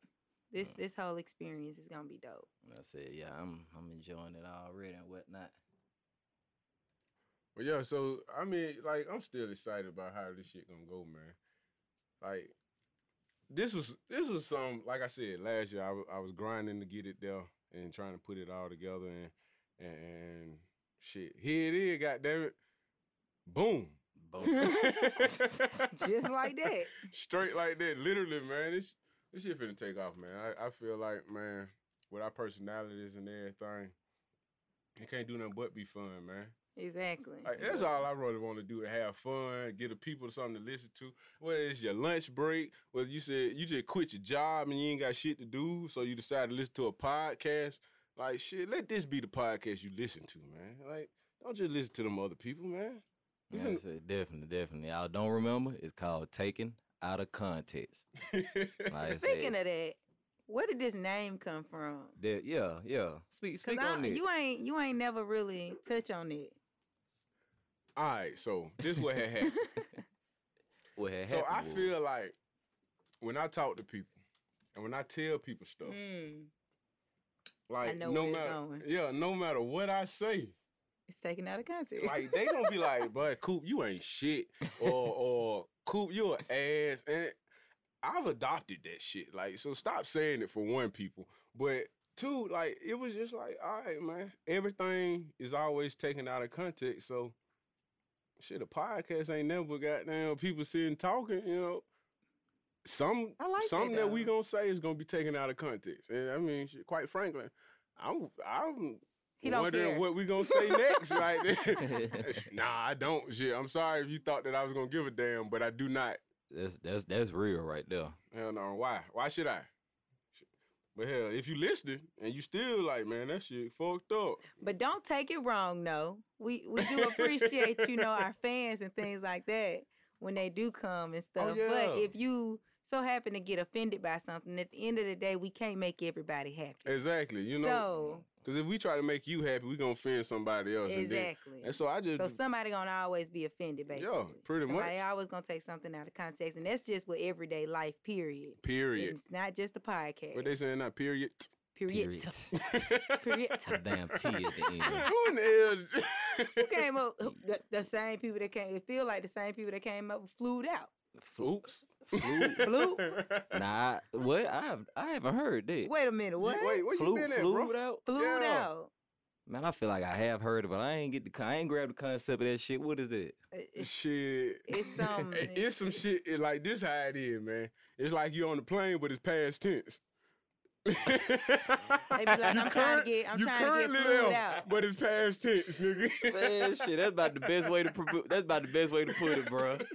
Speaker 3: This mm. this whole experience is gonna be dope.
Speaker 2: I said, yeah, I'm I'm enjoying it already and whatnot.
Speaker 1: But yeah, so I mean, like, I'm still excited about how this shit gonna go, man. Like, this was this was some like I said last year. I I was grinding to get it there and trying to put it all together and and, and shit. Here it is, goddamn it. Boom.
Speaker 2: Boom.
Speaker 3: Just like that.
Speaker 1: Straight like that, literally, man. This this shit finna take off, man. I, I feel like, man, with our personalities and everything, it can't do nothing but be fun, man.
Speaker 3: Exactly.
Speaker 1: Like, that's all I really want to do to have fun, get the people something to listen to. Whether it's your lunch break, whether you said you just quit your job and you ain't got shit to do, so you decide to listen to a podcast. Like shit, let this be the podcast you listen to, man. Like, don't just listen to them other people, man.
Speaker 2: Yeah, I said, definitely, definitely. I don't remember. It's called Taken Out of Context. Like
Speaker 3: Speaking
Speaker 2: said,
Speaker 3: of that, where did this name come from?
Speaker 2: that, yeah, yeah. Speak,
Speaker 3: Cause
Speaker 2: speak
Speaker 3: I,
Speaker 2: on it.
Speaker 3: you ain't you ain't never really touch on it.
Speaker 1: all right, so this what had happened.
Speaker 2: what had
Speaker 1: so I
Speaker 2: happened was-
Speaker 1: feel like when I talk to people and when I tell people stuff,
Speaker 3: Mm,
Speaker 1: like
Speaker 3: know
Speaker 1: no
Speaker 3: where
Speaker 1: matter
Speaker 3: going.
Speaker 1: yeah, no matter what I say,
Speaker 3: it's taken out of context.
Speaker 1: like they gonna be like, "Boy, Coop, you ain't shit," or or Coop, you're an ass, and I've adopted that shit. Like, so stop saying it for one, people, but two, like it was just like, all right, man, everything is always taken out of context. So, shit, a podcast ain't never goddamn people sitting talking, you know. Some
Speaker 3: I like
Speaker 1: something that, we gonna say is gonna be taken out of context, and I mean, shit, quite frankly, I'm I'm
Speaker 3: He don't
Speaker 1: wondering
Speaker 3: care.
Speaker 1: what we gonna say next. Like, nah, I don't. Shit, I'm sorry if you thought that I was gonna give a damn, but I do not.
Speaker 2: that's that's that's real right there.
Speaker 1: Hell no. Why? Why should I? But hell, if you listening and you still like, man, that shit fucked up.
Speaker 3: But don't take it wrong, no. We we do appreciate, you know, our fans and things like that when they do come and oh, stuff.
Speaker 1: Oh, yeah.
Speaker 3: But if you so happen to get offended by something. At the end of the day, we can't make everybody happy.
Speaker 1: Exactly. You know,
Speaker 3: so
Speaker 1: because if we try to make you happy, we gonna offend somebody else. And, then,
Speaker 3: exactly.
Speaker 1: and so I just
Speaker 3: So somebody gonna always be offended, basically.
Speaker 1: pretty much.
Speaker 3: Somebody always gonna take something out of context, and that's just with everyday life. Period.
Speaker 1: period.
Speaker 3: It's not just a podcast.
Speaker 1: What they saying now? Period.
Speaker 3: period.
Speaker 2: Period.
Speaker 3: Period.
Speaker 2: Damn T at the end.
Speaker 1: Who in the hell?
Speaker 3: Who came up? The, the same people that came. It feel like the same people that came up flued out.
Speaker 1: Oops.
Speaker 2: Flu.
Speaker 3: Flu?
Speaker 2: Nah, what? I have I haven't heard that.
Speaker 3: Wait a minute. What?
Speaker 1: Wait, where
Speaker 2: flu,
Speaker 1: you been at,
Speaker 2: flu
Speaker 1: bro?
Speaker 2: out?
Speaker 3: Flued
Speaker 1: Yeah.
Speaker 3: out.
Speaker 2: Man, I feel like I have heard it, but I ain't get the I ain't grabbed the concept of that shit. What is it?
Speaker 3: It- it's-
Speaker 1: Shit.
Speaker 3: It's some-
Speaker 1: it's some shit. It, like this how it is, man. It's like you're on the plane, but it's past tense.
Speaker 3: They be like, I'm trying to get- I'm
Speaker 1: you
Speaker 3: trying to get
Speaker 1: currently
Speaker 3: flued
Speaker 1: there,
Speaker 3: out.
Speaker 1: but it's past tense, nigga.
Speaker 2: Man, shit, that's about the best way to pro- that's about the best way to put it, bro.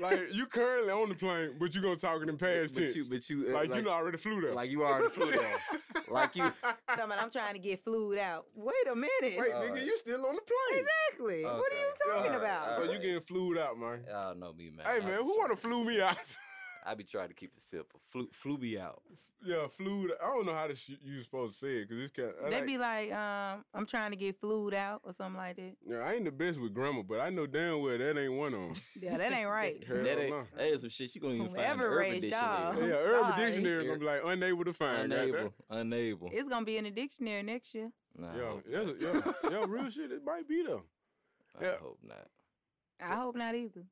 Speaker 1: Like you currently on the plane, but you gonna talking in past
Speaker 2: but
Speaker 1: tense.
Speaker 2: you, but you, uh,
Speaker 1: like,
Speaker 2: like,
Speaker 1: you know already flew there.
Speaker 2: like you already flew there. Like you-
Speaker 3: Talking about I'm trying to get flued out. Wait a minute.
Speaker 1: Wait,
Speaker 2: All
Speaker 1: nigga, you still on the plane.
Speaker 3: Exactly. What are you talking
Speaker 2: All right,
Speaker 3: about?
Speaker 2: all
Speaker 1: So
Speaker 2: right.
Speaker 1: you getting flued out, man.
Speaker 2: Y'all know me, man.
Speaker 1: Hey
Speaker 2: I
Speaker 1: man,
Speaker 2: be
Speaker 1: who wanna
Speaker 2: trying-
Speaker 1: flew me out?
Speaker 2: I be trying to keep it simple. Flew, flew me out.
Speaker 1: yeah, flued. I don't know how to sh- you supposed to say it because it's kind.
Speaker 3: They
Speaker 1: like,
Speaker 3: be like, um, I'm trying to get flued out or something like that.
Speaker 1: Yeah, I ain't the best with grammar, but I know damn well that ain't one of them.
Speaker 3: Yeah, that ain't right.
Speaker 2: That ain't, that is some shit you gonna even find in the Urban. Dictionary.
Speaker 1: Yeah,
Speaker 3: I'm
Speaker 1: Urban
Speaker 3: sorry.
Speaker 1: Dictionary gonna be like unable to find.
Speaker 2: Unable, unable.
Speaker 3: It's gonna be in the dictionary next year.
Speaker 2: Nah, I
Speaker 1: Yeah,
Speaker 2: hope
Speaker 1: yeah,
Speaker 2: not.
Speaker 1: yeah, yeah, real shit. It might be though.
Speaker 2: I
Speaker 1: yeah.
Speaker 2: hope not.
Speaker 3: I hope not either.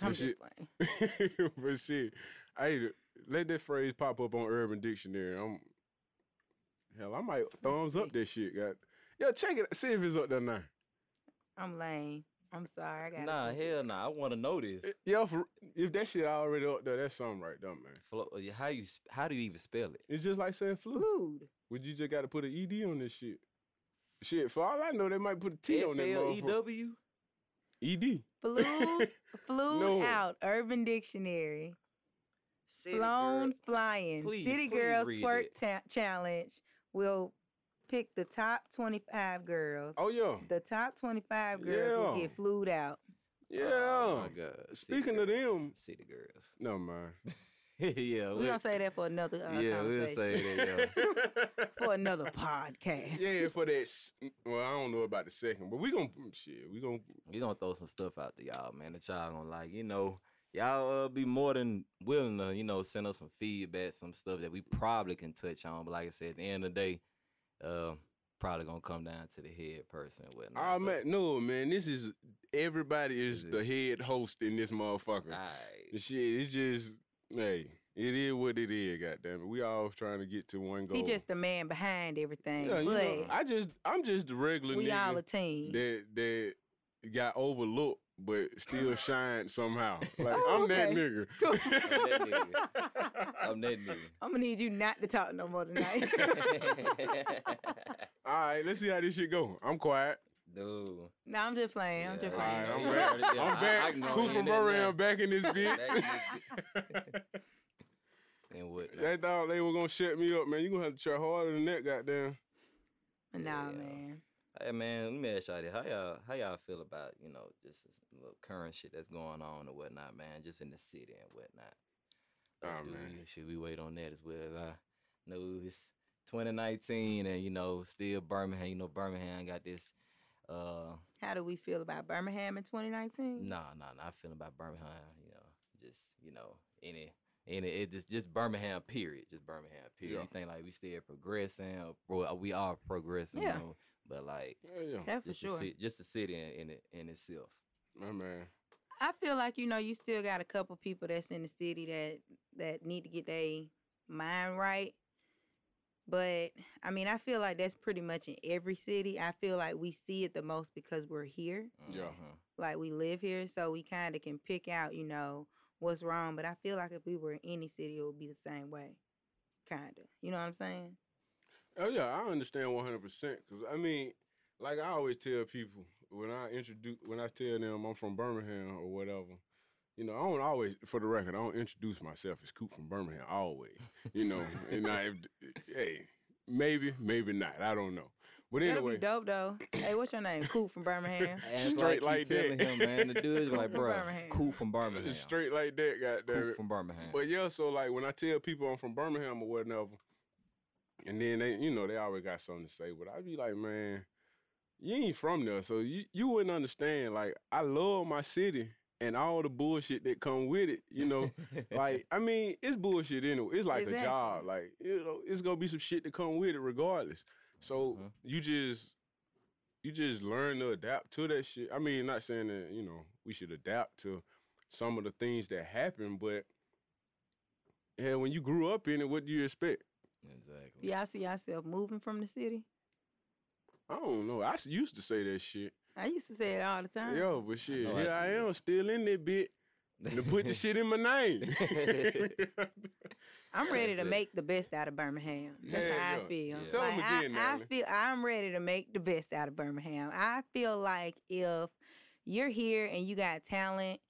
Speaker 3: I'm
Speaker 1: But
Speaker 3: just
Speaker 1: shit-
Speaker 3: playing.
Speaker 1: but shit, I let that phrase pop up on Urban Dictionary. I'm hell, I might thumbs up that shit. Got yeah, check it. See if it's up there now.
Speaker 3: I'm lame. I'm sorry. I got
Speaker 2: Nah, hell nah. I want to know this.
Speaker 1: Yeah, for, if that shit already up there, that's something right there, man.
Speaker 2: Flo- uh, how you how do you even spell it?
Speaker 1: It's just like saying flu.
Speaker 3: Flued.
Speaker 1: Would you just got to put an ed on this shit? Shit, for all I know, they might put a T on that
Speaker 2: F L E
Speaker 1: motherfucker.
Speaker 2: W.
Speaker 1: Ed.
Speaker 3: Flew, Flued
Speaker 1: No.
Speaker 3: out. Urban Dictionary.
Speaker 2: City
Speaker 3: Flown,
Speaker 2: girl.
Speaker 3: flying.
Speaker 2: Please,
Speaker 3: City
Speaker 2: please
Speaker 3: Girl
Speaker 2: read
Speaker 3: Squirt ta- Challenge will pick the top 25 girls.
Speaker 1: Oh yeah,
Speaker 3: The top 25 girls will get flued out.
Speaker 1: yeah.
Speaker 2: Oh my God. City
Speaker 1: Speaking of
Speaker 2: girls.
Speaker 1: them-
Speaker 2: city girls.
Speaker 1: no man.
Speaker 2: yeah,
Speaker 3: We're going to say that for another uh,
Speaker 2: yeah, we'll say that. Yo.
Speaker 3: For another podcast.
Speaker 1: yeah, for that. Well, I don't know about the second, but we gonna shit. We gonna
Speaker 2: we gonna throw some stuff out to y'all, man. That y'all gonna like, you know, y'all uh, be more than willing to, you know, send us some feedback, some stuff that we probably can touch on. But like I said, at the end of the day, uh, probably gonna come down to the head person and whatnot.
Speaker 1: Oh man, no man. This is everybody is
Speaker 2: This
Speaker 1: the
Speaker 2: is-
Speaker 1: head host in this motherfucker.
Speaker 2: Aight.
Speaker 1: Shit, it's just hey, it is what it is. Goddamn it, we all trying to get to one goal.
Speaker 3: He just the man behind everything.
Speaker 1: yeah, you know, I just I'm just the regular
Speaker 3: we all a team.
Speaker 1: that that got overlooked but still uh-huh. shine somehow. Like
Speaker 3: Oh,
Speaker 1: I'm that
Speaker 3: okay.
Speaker 1: nigga.
Speaker 2: that nigga. I'm that nigga.
Speaker 3: I'm gonna need you not to talk no more tonight.
Speaker 1: all right, let's see how this shit go. I'm quiet.
Speaker 2: Dude.
Speaker 3: no, I'm just playing. I'm
Speaker 2: Yeah,
Speaker 3: just
Speaker 1: All right,
Speaker 3: playing.
Speaker 1: I'm
Speaker 2: Yeah,
Speaker 1: back.
Speaker 2: yeah,
Speaker 1: I'm back.
Speaker 2: I can
Speaker 1: Cool
Speaker 2: in
Speaker 1: from
Speaker 2: there.
Speaker 1: Birmingham back in this bitch.
Speaker 2: and what?
Speaker 1: they thought they were gonna shut me up, man. You gonna have to try harder than that, goddamn.
Speaker 3: Nah,
Speaker 2: Yeah.
Speaker 3: man.
Speaker 2: Hey man, let me ask y'all this. How y'all how y'all feel about, you know, just this little current shit that's going on or whatnot, man, just in the city and whatnot. Like,
Speaker 1: Oh,
Speaker 2: do
Speaker 1: man.
Speaker 2: should we wait on that as well as I know it's 2019 and you know, still Birmingham, you know, Birmingham got this uh
Speaker 3: How do we feel about Birmingham in 2019?
Speaker 2: nah nah nah I feeling about Birmingham, you know, just, you know, any any it just just Birmingham period. Just Birmingham period.
Speaker 1: Yeah.
Speaker 2: You think like we still progressing or well, we are progressing,
Speaker 3: Yeah.
Speaker 2: you know. But like
Speaker 1: Yeah, yeah.
Speaker 3: For
Speaker 2: just
Speaker 3: sure.
Speaker 2: the just the city in, in it in itself.
Speaker 1: My man.
Speaker 3: I feel like you know you still got a couple people that's in the city that that need to get their mind right. But I mean, I feel like that's pretty much in every city. I feel like we see it the most because we're here,
Speaker 1: Yeah.
Speaker 2: Mhm.
Speaker 3: like we live here, so we kind of can pick out, you know, what's wrong. But I feel like if we were in any city, it would be the same way, kind of. You know what I'm saying?
Speaker 1: Oh yeah, I understand one hundred percent. Cause I mean, like I always tell people when I introduce when I tell them I'm from Birmingham or whatever, you know, I don't always for the record, I don't introduce myself as Coop from Birmingham always. You know, and I hey, maybe, maybe not. I don't know. But
Speaker 3: That'll
Speaker 1: anyway,
Speaker 3: be dope though. hey, what's your name? Coop from Birmingham.
Speaker 2: And
Speaker 1: Straight
Speaker 2: what I
Speaker 1: like that.
Speaker 2: him, man. The dude's like,
Speaker 3: from
Speaker 2: bro,
Speaker 3: Birmingham."
Speaker 2: Coop from Birmingham.
Speaker 1: straight like that, goddamn
Speaker 2: Cool
Speaker 1: it.
Speaker 2: from Birmingham.
Speaker 1: But yeah, so like when I tell people I'm from Birmingham or whatever, and then they, you know, they always got something to say, but I'd be like, man, you ain't from there, so you you wouldn't understand. Like I love my city and all the bullshit that come with it. You know, like I mean, it's bullshit anyway. It's like
Speaker 3: Exactly.
Speaker 1: a job. Like you know, it's gonna be some shit to come with it regardless. So
Speaker 2: Mhm.
Speaker 1: you just you just learn to adapt to that shit. I mean, not saying that you know we should adapt to some of the things that happen, but yeah, when you grew up in it, what do you expect?
Speaker 2: exactly.
Speaker 3: Y'all see yourself moving from the city?
Speaker 1: I don't know. I used to say that shit.
Speaker 3: I used to say it all the time.
Speaker 1: Yo, but shit,
Speaker 2: know I
Speaker 1: here I
Speaker 2: did.
Speaker 1: am, still in that bit. To put the shit in my name.
Speaker 3: I'm ready to make the best out of Birmingham. That's
Speaker 1: Yeah,
Speaker 3: how I
Speaker 1: yeah.
Speaker 3: feel.
Speaker 2: Yeah.
Speaker 1: Tell 'em
Speaker 3: Like,
Speaker 1: again,
Speaker 3: I, I feel I'm ready to make the best out of Birmingham. I feel like if you're here and you got talent,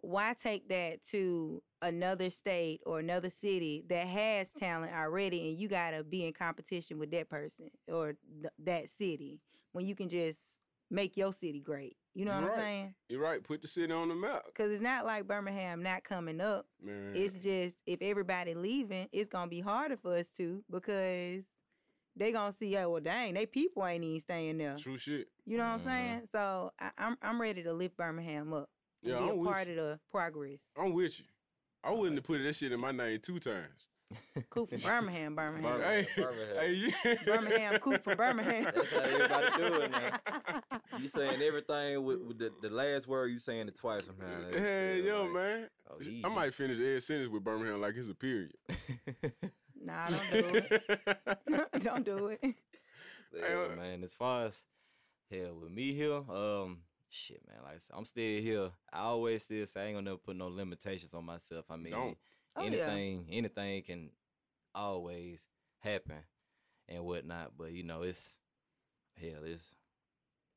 Speaker 3: why take that to another state or another city that has talent already and you got to be in competition with that person or th- that city when you can just make your city great. You know
Speaker 1: You're
Speaker 3: what
Speaker 1: right.
Speaker 3: I'm saying?
Speaker 1: You're right. Put the city on the map,
Speaker 3: Cuz it's not like Birmingham not coming up.
Speaker 1: man.
Speaker 3: It's just if everybody leaving, it's gonna be harder for us to because they gonna see, oh well, dang, they people ain't even staying there.
Speaker 1: true shit.
Speaker 3: You know what
Speaker 2: Mhm.
Speaker 3: I'm saying? So I, I'm I'm ready to lift Birmingham up.
Speaker 1: Yeah,
Speaker 3: be
Speaker 1: I'm
Speaker 3: a
Speaker 1: with
Speaker 3: part
Speaker 1: you.
Speaker 3: of the progress.
Speaker 1: I'm with you. I wouldn't have put that shit in my name two times.
Speaker 3: Coop from Birmingham, Birmingham.
Speaker 2: Birmingham.
Speaker 1: Hey,
Speaker 2: Birmingham.
Speaker 1: hey, you-
Speaker 3: Birmingham, Coop from Birmingham.
Speaker 2: That's how everybody do it now. You saying everything with, with the, the last word, you saying it twice somehow. That's
Speaker 1: Hell,
Speaker 2: it,
Speaker 1: yo,
Speaker 2: like,
Speaker 1: man.
Speaker 2: Oh,
Speaker 1: I might finish every sentence with Birmingham like it's a period.
Speaker 3: Nah, don't do it. don't do it.
Speaker 2: Yeah,
Speaker 1: Hey, uh,
Speaker 2: man. As far as hell with me here, um, shit, man. Like I said, I'm still here. I always still say I ain't gonna never put no limitations on myself. I mean,
Speaker 1: Don't.
Speaker 3: Oh, yeah.
Speaker 2: anything, anything can always happen and whatnot. But you know, it's hell, it's.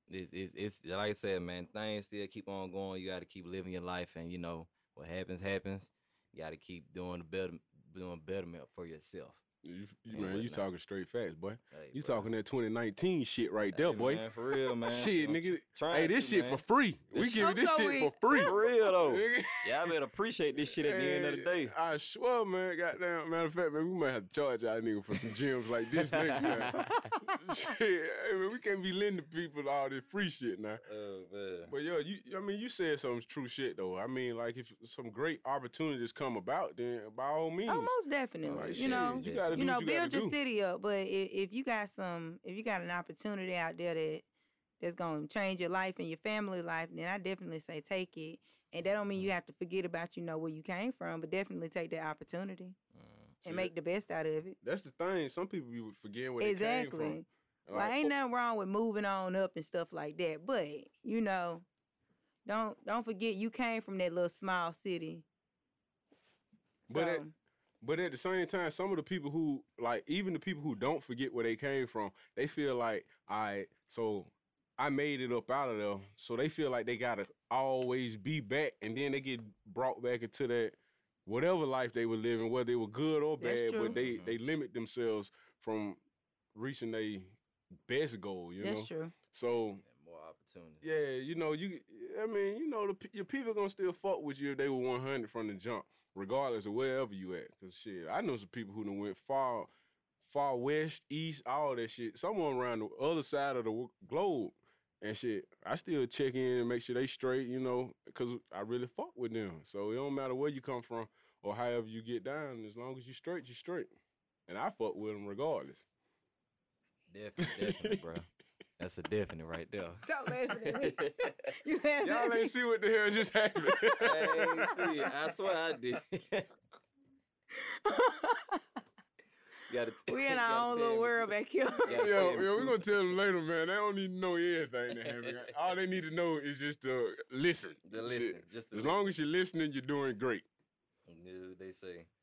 Speaker 2: It's, it's, it's like I said, man. Things still keep on going. You got to keep living your life, and you know what happens, happens. You got to keep doing the better, doing betterment for yourself.
Speaker 1: You, you, man, you
Speaker 2: whatnot.
Speaker 1: talking straight facts, boy.
Speaker 2: Hey,
Speaker 1: You
Speaker 2: bro.
Speaker 1: talking that 2019 shit right there, boy.
Speaker 2: man, for real, man.
Speaker 1: Shit,
Speaker 2: I'm
Speaker 1: nigga. Hey, this
Speaker 2: to,
Speaker 1: shit
Speaker 2: man.
Speaker 1: for free. We give you this
Speaker 3: I'm
Speaker 1: shit for free.
Speaker 2: For real though.
Speaker 1: Nigga.
Speaker 2: Y'all better appreciate this shit at the end of the day.
Speaker 1: I swear, man. Goddamn. Matter of fact, man, we might have to charge y'all nigga for some gems like this next time. shit, hey, man, we can't be lending people all this free shit now.
Speaker 2: Oh man.
Speaker 1: But yo, you, I mean, you said some true shit though. I mean, like if some great opportunities come about, then by all means,
Speaker 3: Oh, most definitely.
Speaker 1: like,
Speaker 3: you
Speaker 1: shit,
Speaker 3: know,
Speaker 1: you gotta do
Speaker 3: you know,
Speaker 1: you
Speaker 3: build
Speaker 1: gotta
Speaker 3: your
Speaker 1: do.
Speaker 3: city up. But if, if you got some, if you got an opportunity out there that that's gonna change your life and your family life, then I definitely say take it. And that don't mean you mm-hmm. have to forget about you know where you came from, but definitely take that opportunity mm.
Speaker 1: See,
Speaker 3: and make the best out of it.
Speaker 1: That's the thing. Some people be forgetting where they came from.
Speaker 3: exactly. Well,
Speaker 1: Like,
Speaker 3: ain't
Speaker 1: oh,
Speaker 3: nothing wrong with moving on up and stuff like that. But you know, don't don't forget you came from that little small city.
Speaker 1: But at-
Speaker 3: So,
Speaker 1: But at the same time, some of the people who like, even the people who don't forget where they came from, they feel like, I so I made it up out of there. So they feel like they gotta always be back, and then they get brought back into that whatever life they were living, whether they were good or bad. But they
Speaker 2: Mhm.
Speaker 1: they limit themselves from reaching their best goal. You
Speaker 3: that's
Speaker 1: know,
Speaker 3: true.
Speaker 1: so
Speaker 2: And more opportunities.
Speaker 1: yeah, you know, you. I mean, you know, the, pe- your people gonna still fuck with you if they were one hundred from the jump, regardless of wherever you at. Cause shit, I know some people who done went far, far west, east, all that shit. Someone around the other side of the globe, and shit. I still check in and make sure they straight, you know, cause I really fuck with them. So it don't matter where you come from or however you get down, as long as you straight, you straight. And I fuck with them regardless.
Speaker 2: Definitely, definitely, bro. That's a definite right there.
Speaker 3: So definitely. you have
Speaker 1: Y'all ain't see what the hell just happened.
Speaker 2: Hey, see, I swear I did. gotta t-
Speaker 3: we in
Speaker 2: gotta
Speaker 3: our own
Speaker 2: tell
Speaker 3: little
Speaker 2: me.
Speaker 3: world back here.
Speaker 2: Yeah.
Speaker 1: Yo, yo, we're gonna tell them later, man. They don't need to know everything that happened. All they need to know is just to listen.
Speaker 2: The
Speaker 1: Shit.
Speaker 2: listen, just the
Speaker 1: As long as you're listening, you're doing great.
Speaker 2: You know, they say, keep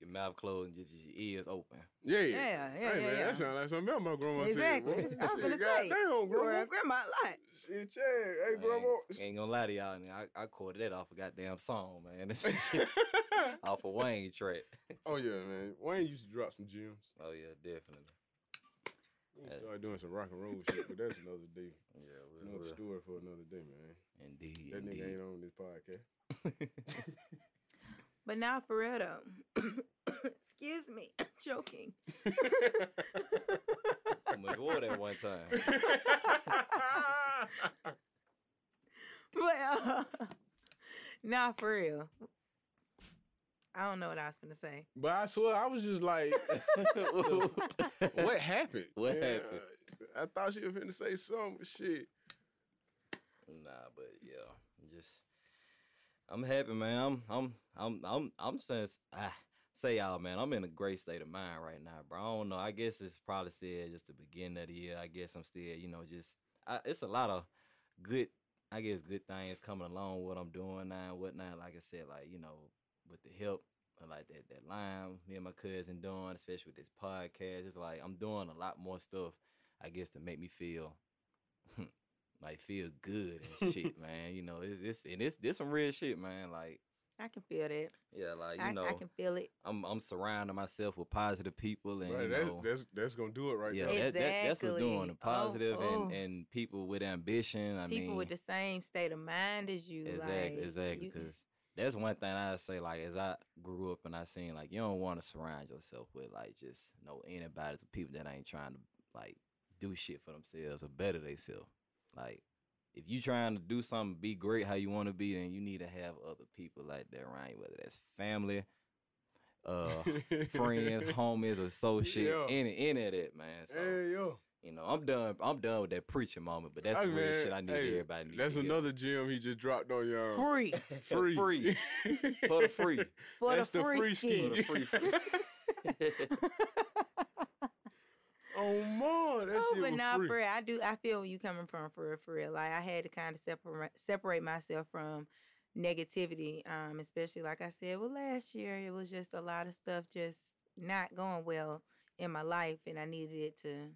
Speaker 2: your mouth closed and just your ears open.
Speaker 1: Yeah.
Speaker 3: Yeah, yeah,
Speaker 1: hey,
Speaker 3: yeah,
Speaker 1: man,
Speaker 3: yeah.
Speaker 1: That sounds like something else my grandma
Speaker 3: Exactly.
Speaker 1: said.
Speaker 3: I was
Speaker 1: bro.
Speaker 3: gonna
Speaker 1: Shit,
Speaker 3: say.
Speaker 1: Goddamn, grandma.
Speaker 3: Grandma, grandma a lot.
Speaker 1: Shit, yeah. Hey,
Speaker 2: I
Speaker 1: grandma.
Speaker 2: ain't, ain't gonna lie to y'all, nigga, I, I quoted that off a goddamn song, man. This shit off a Wayne track.
Speaker 1: oh, yeah, man. Wayne used to drop some gems.
Speaker 2: Oh yeah, definitely.
Speaker 1: We uh, start doing some rock and roll shit, but that's another day.
Speaker 2: Yeah,
Speaker 1: Another story for another day, man.
Speaker 2: Indeed.
Speaker 1: That nigga ain't on this podcast.
Speaker 3: But now for real though. Excuse me, I'm joking.
Speaker 2: Too much water at one time.
Speaker 3: But uh, nah, for real. I don't know what I was gonna say.
Speaker 1: but I swear, I was just like, what happened?
Speaker 2: What
Speaker 1: Yeah,
Speaker 2: happened?
Speaker 1: I thought she was gonna say something. Shit.
Speaker 2: Nah, but yeah, just I'm happy, man. I'm I'm I'm I'm I'm saying ah, say y'all, man. I'm in a great state of mind right now, bro. I don't know. I guess it's probably still just the beginning of the year. I guess I'm still, you know, just I, it's a lot of good, I guess, good things coming along. What I'm doing now, and whatnot. Like I said, like you know, with the help. of, Like that, that line me and my cousin doing, especially with this podcast, it's like I'm doing a lot more stuff, I guess, to make me feel like feel good and shit, man. You know, it's it's and it's this some real shit, man. Like,
Speaker 3: I can feel that.
Speaker 2: yeah, like you
Speaker 3: I,
Speaker 2: know,
Speaker 3: I can feel it.
Speaker 2: I'm I'm surrounding myself with positive people, and
Speaker 1: Right,
Speaker 2: you
Speaker 1: that,
Speaker 2: know,
Speaker 1: that's that's gonna do it right
Speaker 2: yeah,
Speaker 1: there.
Speaker 2: that, that, that's what's doing
Speaker 3: Exactly.
Speaker 2: the positive
Speaker 3: Oh,
Speaker 2: and
Speaker 3: oh.
Speaker 2: and people with ambition. I
Speaker 3: People
Speaker 2: mean,
Speaker 3: with the same state of mind as you.
Speaker 2: exactly,
Speaker 3: like,
Speaker 2: exactly, because. That's one thing I say. Like as I grew up and I seen, like you don't want to surround yourself with like just know anybody, to people that ain't trying to like do shit for themselves or better themselves. Like if you trying to do something, be great how you want to be, then you need to have other people like that around you, whether that's family, uh, friends, homies, associates,
Speaker 1: Yeah.
Speaker 2: any any of that, man. So
Speaker 1: Hey yo,
Speaker 2: you know, I'm done. I'm done with that preaching moment, but that's
Speaker 1: Hey,
Speaker 2: the real shit I need
Speaker 1: hey,
Speaker 2: everybody. Need
Speaker 1: That's
Speaker 2: to
Speaker 1: another gem he just dropped on y'all.
Speaker 3: free
Speaker 1: Free,
Speaker 2: Free. for the free.
Speaker 3: for
Speaker 1: That's
Speaker 3: the
Speaker 1: the
Speaker 3: free,
Speaker 1: free
Speaker 3: ski.
Speaker 2: For the free
Speaker 1: oh man, that
Speaker 3: Oh,
Speaker 1: shit
Speaker 3: but
Speaker 1: was
Speaker 3: nah,
Speaker 1: free.
Speaker 3: for real, I do. I feel where you coming from for real, for real. Like I had to kind of separate separate myself from negativity. Um, especially like I said, well, last year it was just a lot of stuff just not going well in my life, and I needed it to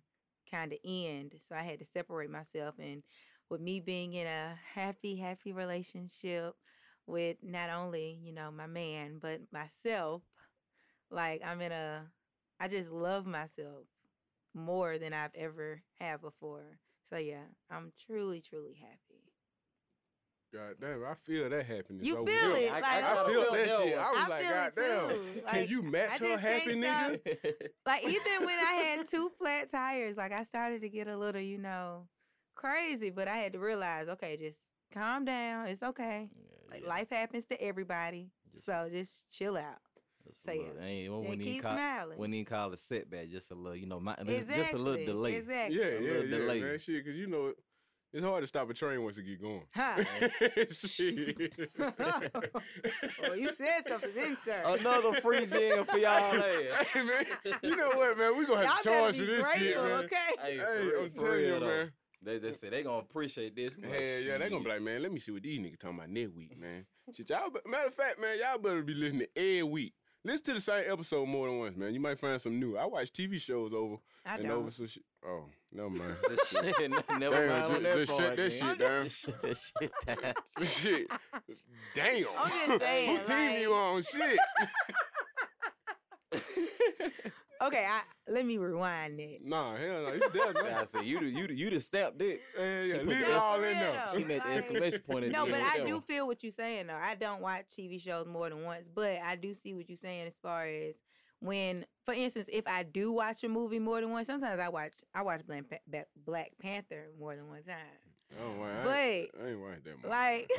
Speaker 3: kind of end. So I had to separate myself, and with me being in a happy, happy relationship with not only you know my man but myself, like I'm in a, I just love myself more than I've ever had before. So yeah, I'm truly, truly happy.
Speaker 1: God damn, I feel that happiness.
Speaker 3: You
Speaker 1: over
Speaker 3: feel
Speaker 1: here.
Speaker 3: it,
Speaker 2: I-
Speaker 3: like
Speaker 1: I
Speaker 2: I
Speaker 1: feel
Speaker 2: feel
Speaker 1: that
Speaker 2: that
Speaker 1: shit.
Speaker 2: one.
Speaker 1: I was
Speaker 3: I
Speaker 1: like, God damn.
Speaker 3: too.
Speaker 1: Can you match her
Speaker 3: just
Speaker 1: happy
Speaker 3: can't
Speaker 1: nigga?
Speaker 3: Like even when I had two flat tires, like I started to get a little, you know, crazy. But I had to realize, okay, just calm down. It's okay. Like life happens to everybody,
Speaker 2: Just-
Speaker 3: so just chill out.
Speaker 2: Just
Speaker 3: so
Speaker 2: a
Speaker 3: yeah.
Speaker 2: little- ain't
Speaker 3: And
Speaker 2: when he
Speaker 3: keep
Speaker 2: call
Speaker 3: smiling.
Speaker 2: when he call a setback, just a little, you know, my, just,
Speaker 3: exactly.
Speaker 2: just a little delay.
Speaker 3: Exactly.
Speaker 1: Yeah,
Speaker 2: A
Speaker 1: yeah,
Speaker 2: little
Speaker 1: yeah,
Speaker 2: delay.
Speaker 1: man. Shit, because you know, it's hard to stop a train once it get going.
Speaker 3: Huh.
Speaker 1: Shit.
Speaker 3: well, you said something then, sir.
Speaker 2: Another free jam for y'all. Hey,
Speaker 1: hey, man, you know what, man? We gonna have to
Speaker 3: Y'all
Speaker 1: charge for
Speaker 3: be
Speaker 1: this shit, man.
Speaker 3: okay?
Speaker 2: Hey,
Speaker 1: Hey,
Speaker 2: for,
Speaker 1: I'm telling you,
Speaker 2: though.
Speaker 1: man.
Speaker 2: They, they say they gonna appreciate this. I'm
Speaker 1: Hell yeah, they gonna be like, man, let me see what these niggas talking about next week, man. Shit, y'all, matter of fact, man, y'all better be listening every week. Listen to the same episode more than once, man. You might find some new. I watch TV shows over
Speaker 3: I
Speaker 1: and
Speaker 3: don't.
Speaker 1: over some shit. Oh, never mind.
Speaker 2: Just shit, never
Speaker 1: Damn,
Speaker 2: mind
Speaker 1: ju-
Speaker 2: on that
Speaker 1: just shut
Speaker 2: part,
Speaker 1: that
Speaker 2: man.
Speaker 1: shit down.
Speaker 2: Just that shit down.
Speaker 1: shit. Damn.
Speaker 3: I'm just saying,
Speaker 1: Who team you on? Shit.
Speaker 3: Okay, I, let me rewind it.
Speaker 1: nah, hell no. You dead, man.
Speaker 2: I
Speaker 1: man.
Speaker 2: said you the you the, you the stamped it.
Speaker 1: Yeah, yeah.
Speaker 2: put
Speaker 1: Leave
Speaker 2: the
Speaker 1: it
Speaker 2: ex-
Speaker 1: all in there.
Speaker 2: She made the
Speaker 3: Like-
Speaker 2: exclamation point. at
Speaker 3: No,
Speaker 2: the
Speaker 3: but
Speaker 2: end
Speaker 3: I
Speaker 2: with that
Speaker 3: do feel what you're saying though. I don't watch TV shows more than once, but I do see what you're saying as far as when, for instance, if I do watch a movie more than once, sometimes I watch I watch Black, Pa- Ba- Black Panther more than one time.
Speaker 1: Oh, wow. I,
Speaker 3: But
Speaker 1: ain't- I ain't watched that much.
Speaker 3: like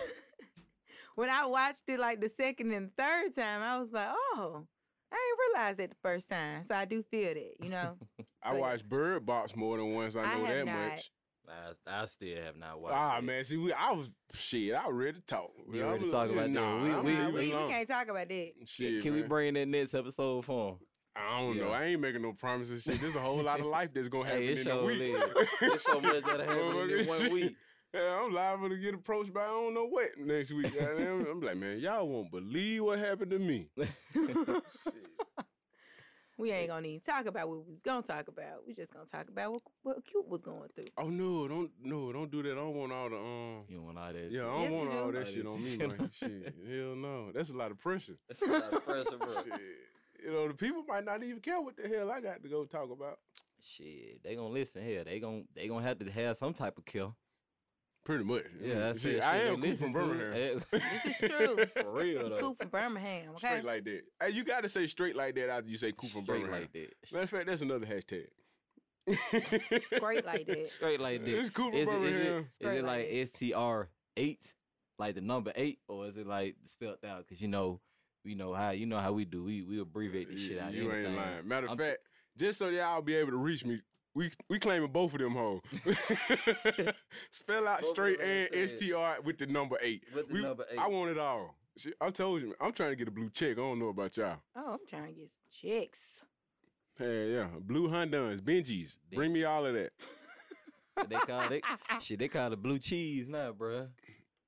Speaker 3: when I watched it like the second and third time, I was like, oh, I ain't realized that the first time. So I do feel that, you know.
Speaker 1: I
Speaker 3: so-
Speaker 1: watched Bird Box more than once. I
Speaker 3: I
Speaker 1: know
Speaker 3: have
Speaker 1: that
Speaker 3: not.
Speaker 1: much.
Speaker 2: I, I still have not watched.
Speaker 1: Ah,
Speaker 2: it.
Speaker 1: man. See, we, I was, shit, I was ready to talk.
Speaker 2: You
Speaker 1: I'm
Speaker 2: ready to talk about that?
Speaker 1: nah,
Speaker 2: We- we-
Speaker 3: we, we can't talk about that.
Speaker 1: Shit,
Speaker 2: Can we bring that next episode for him?
Speaker 1: I don't know. I ain't making no promises. Shit, there's a whole lot of life that's gonna happen
Speaker 2: Hey, it
Speaker 1: in
Speaker 2: sure
Speaker 1: a week.
Speaker 2: is. It's so much that happened in one week.
Speaker 1: Yeah, I'm liable to get approached by I don't know what next week. goddamn. I'm like, man, y'all won't believe what happened to me.
Speaker 3: we ain't gonna even talk about what we was gonna talk about. We just gonna talk about what what Cute was going through.
Speaker 1: Oh no, don't no, don't do that. I don't want all the um.
Speaker 2: You don't want all that?
Speaker 1: Yeah, I don't
Speaker 3: Yes,
Speaker 1: want
Speaker 3: you
Speaker 1: all
Speaker 3: do.
Speaker 1: that shit on me, man. shit, hell no, that's a lot of pressure.
Speaker 2: That's a lot of pressure, bro.
Speaker 1: Shit, you know the people might not even care what the hell I got to go talk about.
Speaker 2: shit, they gonna listen here. They gonna they gonna have to have some type of kill.
Speaker 1: Pretty much.
Speaker 2: Yeah, that's
Speaker 1: Shit,
Speaker 2: it.
Speaker 1: I
Speaker 2: Shit,
Speaker 1: am
Speaker 2: they
Speaker 1: cool from
Speaker 2: listen to
Speaker 1: Birmingham.
Speaker 2: it.
Speaker 3: This is true.
Speaker 2: For real
Speaker 3: He
Speaker 2: though.
Speaker 3: cool from Birmingham. Okay.
Speaker 1: Straight like that. Hey, you gotta say straight like that after you say cool from
Speaker 2: Straight
Speaker 1: Birmingham.
Speaker 2: like that.
Speaker 1: Matter of fact, that's another hashtag.
Speaker 3: Straight like that.
Speaker 2: Straight like that.
Speaker 1: It's cool from
Speaker 2: Is it,
Speaker 1: Birmingham.
Speaker 2: is
Speaker 3: Straight
Speaker 2: it
Speaker 3: like
Speaker 2: like. S T R eight, like the number eight, or is it like spelled out? Because you know, we know how you know how we do. We we abbreviate this shit
Speaker 1: Yeah,
Speaker 2: out.
Speaker 1: you ain't
Speaker 2: anything.
Speaker 1: lying. Matter of fact, just so y'all be able to reach me, we we claiming both of them hoes. Spell out
Speaker 2: Both
Speaker 1: straight and
Speaker 2: said-
Speaker 1: STR with the number eight.
Speaker 2: With the
Speaker 1: We-
Speaker 2: number eight.
Speaker 1: I want it all. Shit, I told you, I'm trying to get a blue check. I don't know about y'all.
Speaker 3: Oh, I'm trying to get some chicks.
Speaker 1: Hey, yeah, blue Honduns, Benjis. Bring me all of that.
Speaker 2: they call it shit. They call it blue cheese now, bruh.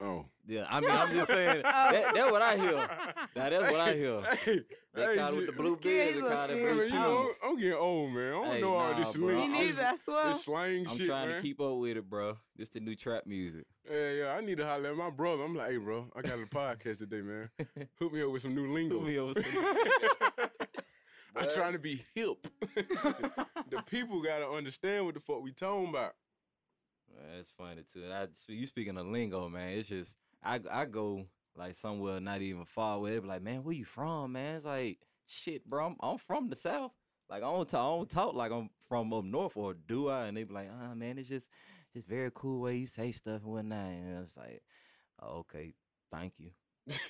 Speaker 1: Oh,
Speaker 2: Yeah, I mean, I'm just saying. that, that's what I hear. Now that's what I hear.
Speaker 1: Hey,
Speaker 2: They
Speaker 1: hey,
Speaker 2: call with the blue
Speaker 3: beard,
Speaker 2: beers. They
Speaker 3: you
Speaker 2: call it
Speaker 3: up
Speaker 2: blue
Speaker 1: Man,
Speaker 2: cheese.
Speaker 1: you know, I'm getting old, man. I don't
Speaker 2: Hey,
Speaker 1: know all
Speaker 2: nah,
Speaker 1: this
Speaker 2: bro.
Speaker 1: slang-
Speaker 3: Me
Speaker 2: I'm
Speaker 3: neither,
Speaker 1: this,
Speaker 3: I swear.
Speaker 1: this slang
Speaker 2: I'm
Speaker 1: shit,
Speaker 2: trying
Speaker 1: man.
Speaker 2: to keep up with it, bro. This the new trap music.
Speaker 1: Yeah, yeah. I need to holler at my brother. I'm like, hey, bro, I got a podcast today, man. Hook me up with some new lingo.
Speaker 2: Put me over some-
Speaker 1: I'm trying to be hip. the people gotta understand what the fuck we talking about.
Speaker 2: Man, That's funny too. And I, you speaking of lingo, man. It's just I I go like somewhere not even far away. They be like, man, where you from, man? It's like, shit, bro. I'm, I'm from the south. Like I don't talk, I don't talk like I'm from up north, or do I? And they be like, ah, man, it's just it's very cool way you say stuff and whatnot. And I was like, oh, okay, thank you.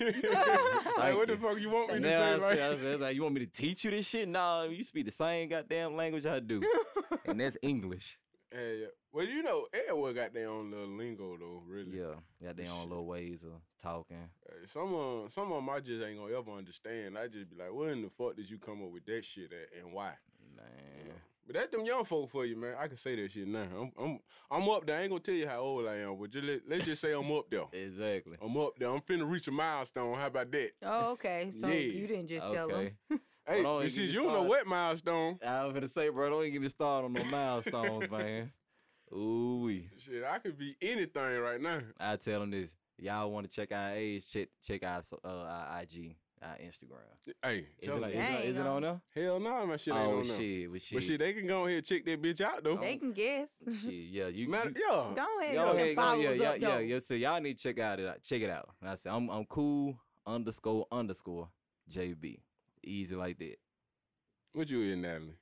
Speaker 1: like, what the
Speaker 2: you.
Speaker 1: fuck you want me
Speaker 2: And
Speaker 1: to say?
Speaker 2: I,
Speaker 1: Like,
Speaker 2: said, I said, like, you want me to teach you this shit? Nah, you speak the same goddamn language I do, and that's English.
Speaker 1: yeah, yeah. Well, you know, everyone got their own little lingo though. Really.
Speaker 2: Yeah, got their own little ways of talking.
Speaker 1: Hey, Some of some of them I just ain't gonna ever understand. I just be like, where in the fuck did you come up with that shit at and why?
Speaker 2: Man.
Speaker 1: But that them young folk for you, man. I can say that shit now. I'm I'm I'm up there. I ain't gonna tell you how old I am, but just let, let's just say I'm up there.
Speaker 2: Exactly.
Speaker 1: I'm up there. I'm finna reach a milestone. How about that?
Speaker 3: oh, okay. So
Speaker 1: Yeah.
Speaker 3: you didn't just tell
Speaker 2: Okay.
Speaker 3: them.
Speaker 1: Hey,
Speaker 2: Hold on,
Speaker 1: but
Speaker 2: you
Speaker 1: shit,
Speaker 2: get
Speaker 1: you don't know what milestone.
Speaker 2: I was gonna say, bro, don't even get me started on no milestones, man. Ooh wee.
Speaker 1: Shit, I could be anything right now.
Speaker 2: I tell them this. Y'all want to check our age? Check check our uh, our IG, our Instagram.
Speaker 1: Hey,
Speaker 2: Is
Speaker 1: tell
Speaker 2: it,
Speaker 1: me.
Speaker 2: like, is, it, it
Speaker 3: um,
Speaker 2: on there?
Speaker 1: hell no, my shit ain't
Speaker 2: oh
Speaker 1: on there.
Speaker 2: shit, but shit,
Speaker 1: But shit, they can go ahead and check that bitch out though.
Speaker 3: They can guess.
Speaker 2: shit, yeah, you.
Speaker 1: Matter,
Speaker 2: you
Speaker 1: yeah.
Speaker 3: Go ahead.
Speaker 2: Go
Speaker 3: get
Speaker 2: ahead,
Speaker 3: them
Speaker 2: go, yeah, yeah,
Speaker 3: up,
Speaker 2: yeah, yeah. So y'all need to check out it. Check it out. And I said I'm I'm cool underscore underscore JB. Easy like that.
Speaker 1: What you in, Natalie?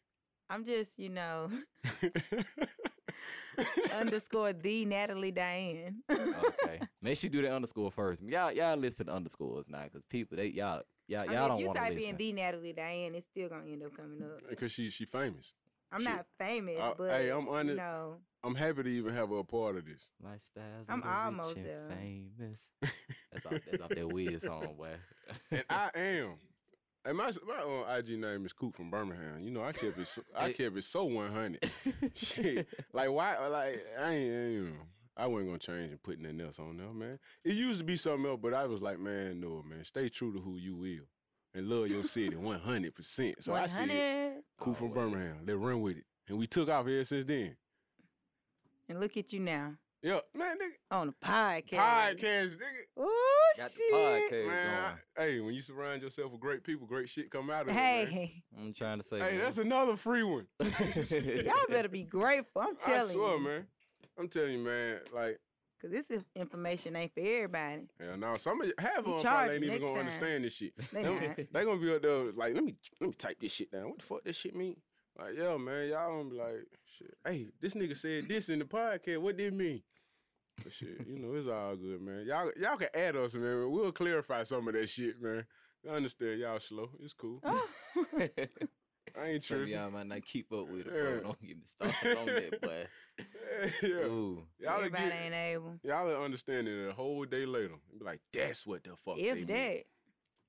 Speaker 3: I'm just, you know, underscore the Natalie Diane.
Speaker 2: Okay. Make sure you do the underscore first. Y'all y'all listen to underscores now, cause people they y'all y'all y'all
Speaker 3: mean,
Speaker 2: don't
Speaker 3: you
Speaker 2: want to listen.
Speaker 3: You type
Speaker 2: listen.
Speaker 3: in the Natalie Diane, it's still gonna end up coming up.
Speaker 1: Because she she famous.
Speaker 3: I'm
Speaker 1: Shit.
Speaker 3: not famous,
Speaker 1: Uh,
Speaker 3: but
Speaker 1: hey, I'm under-
Speaker 3: you know,
Speaker 1: I'm happy to even have her a part of this.
Speaker 2: Lifestyles.
Speaker 3: I'm
Speaker 2: of the rich
Speaker 3: almost there.
Speaker 2: Famous. That's off, that's off that weird song, boy.
Speaker 1: and I am. And my my own IG name is Coop from Birmingham. You know, I kept it. So, I kept it so one hundred. Shit, like why? Like I ain't. ain't, You know, I wasn't gonna change and put nothing else on there, man. It used to be something else, but I was like, man, no, man, stay true to who you will and love your city one hundred percent. So I said,
Speaker 3: 100.
Speaker 1: Coop from. Birmingham. Let's run with it, and we took off here since then.
Speaker 3: And look at you now
Speaker 1: Yeah, man, nigga,
Speaker 3: on the podcast.
Speaker 1: podcast, nigga.
Speaker 3: Ooh,
Speaker 2: Got the
Speaker 3: shit.
Speaker 2: podcast
Speaker 1: Man, I- hey, when you surround yourself with great people, great shit come out of it.
Speaker 3: Hey,
Speaker 2: I'm trying to say.
Speaker 1: Hey,
Speaker 2: man.
Speaker 1: that's another free one.
Speaker 3: y'all better be grateful. I'm
Speaker 1: I
Speaker 3: telling
Speaker 1: swear,
Speaker 3: you.
Speaker 1: man. I'm telling you, man. Like,
Speaker 3: Cause this information ain't for everybody.
Speaker 1: hell no, some of you, half of
Speaker 3: You
Speaker 1: them probably ain't even gonna
Speaker 3: time.
Speaker 1: understand this shit.
Speaker 3: They
Speaker 1: They, they gonna be up there like, let me let me type this shit down. What the fuck this shit mean? Like, yo, man, y'all gonna be like, shit. Hey, this nigga said this in the podcast. What did it mean? But shit, you know, it's all good, man. Y'all y'all can add us, man. We'll clarify some of that shit, man. I understand y'all slow. It's cool.
Speaker 3: Oh.
Speaker 1: I ain't
Speaker 2: Some
Speaker 1: tripping.
Speaker 2: y'all might not keep up with it,
Speaker 1: Yeah.
Speaker 2: bro. Don't get me started on that, boy.
Speaker 1: yeah.
Speaker 2: Ooh.
Speaker 1: Y'all
Speaker 3: everybody
Speaker 1: get,
Speaker 3: ain't able.
Speaker 1: y'all will understand it a whole day later. Be like, that's what the fuck. they
Speaker 3: If
Speaker 1: mean."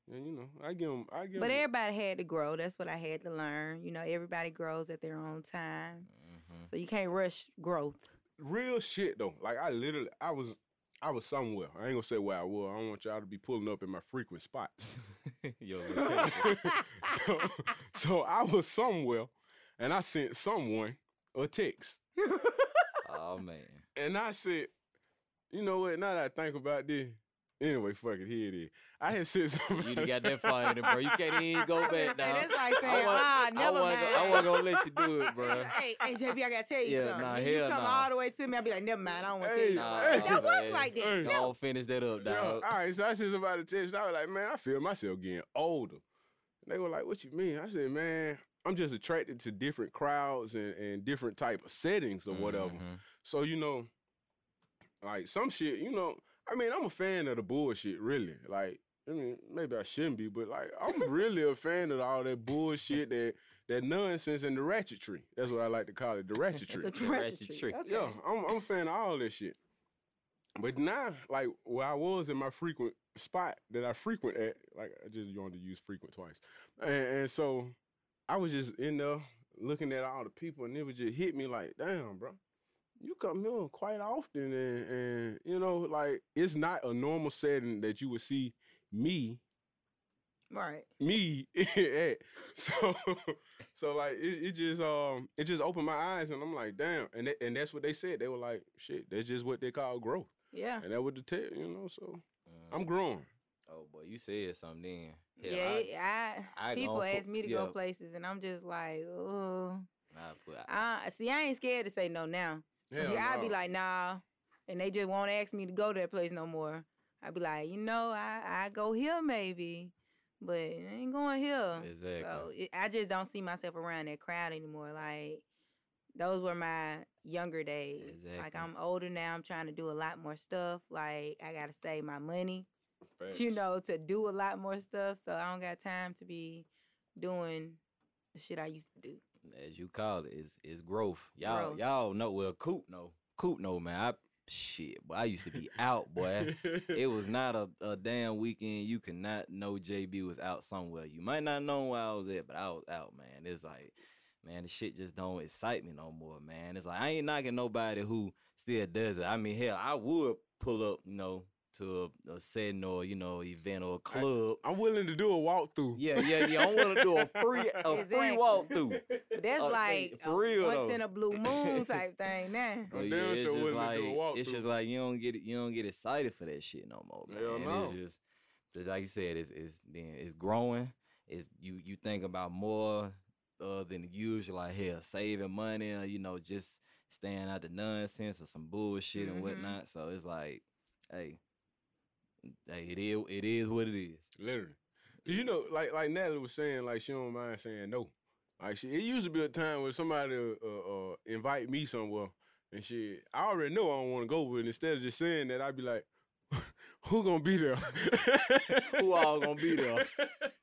Speaker 3: That.
Speaker 1: And you know, I give them. I give
Speaker 3: But
Speaker 1: 'em-
Speaker 3: everybody had to grow. That's what I had to learn. You know, everybody grows at their own time.
Speaker 2: Mhm.
Speaker 3: So you can't rush growth.
Speaker 1: real shit though. Like I literally, I was, I was somewhere. I ain't gonna say where I was. I don't want y'all to be pulling up in my frequent spots.
Speaker 2: Yo, location.
Speaker 1: so, so I was somewhere, and I sent someone a text,
Speaker 2: oh man.
Speaker 1: and I said, you know what? Now that I think about this, Anyway, fuck it, here it is. I had sent something.
Speaker 2: You done got that far in it, bro. You can't even go
Speaker 3: I was gonna
Speaker 2: back now.
Speaker 3: that's like saying,
Speaker 2: wasn't-
Speaker 3: ah,
Speaker 2: I
Speaker 3: never
Speaker 2: wasn't gonna- I
Speaker 3: mind.
Speaker 2: wasn't gonna let you do it, bro.
Speaker 3: hey, hey, JB, I gotta tell you
Speaker 2: Yeah,
Speaker 3: something.
Speaker 2: nah,
Speaker 3: If you come
Speaker 2: nah.
Speaker 3: all the way to me, I'll be like, never mind, I don't want to
Speaker 1: Hey,
Speaker 3: tell you.
Speaker 2: Nah,
Speaker 1: Hey,
Speaker 3: It don't work
Speaker 2: man.
Speaker 3: like that.
Speaker 1: Hey.
Speaker 2: Go
Speaker 3: No.
Speaker 2: on, finish that up,
Speaker 1: Yeah,
Speaker 2: dog.
Speaker 1: all right, so I said somebody a text. And I was like, man, I feel myself getting older. And they were like, what you mean? I said, man, I'm just attracted to different crowds and, and different type of settings or whatever.
Speaker 2: Mhm.
Speaker 1: So you know, like some shit, you know. I mean, I'm a fan of the bullshit, really. Like, I mean, maybe I shouldn't be, but like, I'm really a fan of all that bullshit, that that nonsense, and the ratchetry. That's what I like to call it, the ratchetry.
Speaker 3: The
Speaker 2: The ratchet
Speaker 3: ratchetry.
Speaker 2: trick.
Speaker 3: Okay.
Speaker 1: Yeah, I'm, I'm a fan of all that shit. But now, like where I was in my frequent spot that I frequent at, like I just wanted to use frequent twice, and, and so I was just in there looking at all the people, and it would just hit me like, damn, bro, you come here quite often, and and you know, like it's not a normal setting that you would see me
Speaker 3: Right.
Speaker 1: me at. So so like it, it just um it just opened my eyes and I'm like, damn. And that, and that's what they said. They were like, shit, that's just what they call growth.
Speaker 3: Yeah.
Speaker 1: And that would tell, you know, so
Speaker 2: Mhm.
Speaker 1: I'm growing.
Speaker 2: Oh boy, you said something then.
Speaker 3: Yeah,
Speaker 2: Hell,
Speaker 3: it- I,
Speaker 2: I
Speaker 3: people
Speaker 2: gonna put-
Speaker 3: ask me to
Speaker 2: yeah.
Speaker 3: go places, and I'm just like, oh.
Speaker 2: I, I I,
Speaker 3: I see. I ain't scared to say no now.
Speaker 1: Hell
Speaker 3: yeah, I'd be like, nah, and they just won't ask me to go to that place no more. I'd be like, you know, I I go here maybe, but I ain't going here.
Speaker 2: exactly.
Speaker 3: So it, I just don't see myself around that crowd anymore. Like those were my younger days. Like I'm older now. I'm trying to do a lot more stuff. Like I gotta save my money,
Speaker 1: Facts.
Speaker 3: you know, to do a lot more stuff. So I don't got time to be doing the shit I used to do.
Speaker 2: As you call it, is is growth. Y'all
Speaker 3: Growth.
Speaker 2: y'all know well Coop no Coop no man. I shit, boy. I used to be out, boy. it was not a, a damn weekend. You cannot know JB was out somewhere. You might not know where I was at, but I was out, man. It's like, man, the shit just don't excite me no more, man. It's like I ain't knocking nobody who still does it. I mean, hell, I would pull up, you know, to a, a setting or you know event or a club.
Speaker 1: I'm willing to do a walkthrough.
Speaker 2: yeah, yeah, yeah. I want to do a free a free walkthrough.
Speaker 3: But that's
Speaker 2: Oh,
Speaker 3: like
Speaker 2: hey, for real,
Speaker 3: once
Speaker 2: though.
Speaker 3: in a blue moon type thing now.
Speaker 1: I'm
Speaker 2: But
Speaker 1: damn
Speaker 2: it's
Speaker 1: sure
Speaker 2: just like
Speaker 1: to do a
Speaker 2: it's just like you don't get you don't get excited for that shit no more, man.
Speaker 1: Hell no.
Speaker 2: It's just, just like you said, it's it's then it's growing. It's you you think about more uh, than usual, like hell, saving money, or, you know, just staying out the nonsense or some bullshit
Speaker 3: Mhm.
Speaker 2: and whatnot. So it's like, hey, hey, it is it is what it is.
Speaker 1: Literally. Cause you know, like like Natalie was saying, like she don't mind saying no. Like she, it used to be a time where somebody uh, uh, invite me somewhere and shit. I already know I don't want to go, but instead of just saying that, I'd be like, "Who gonna be there?
Speaker 2: Who all gonna be there?"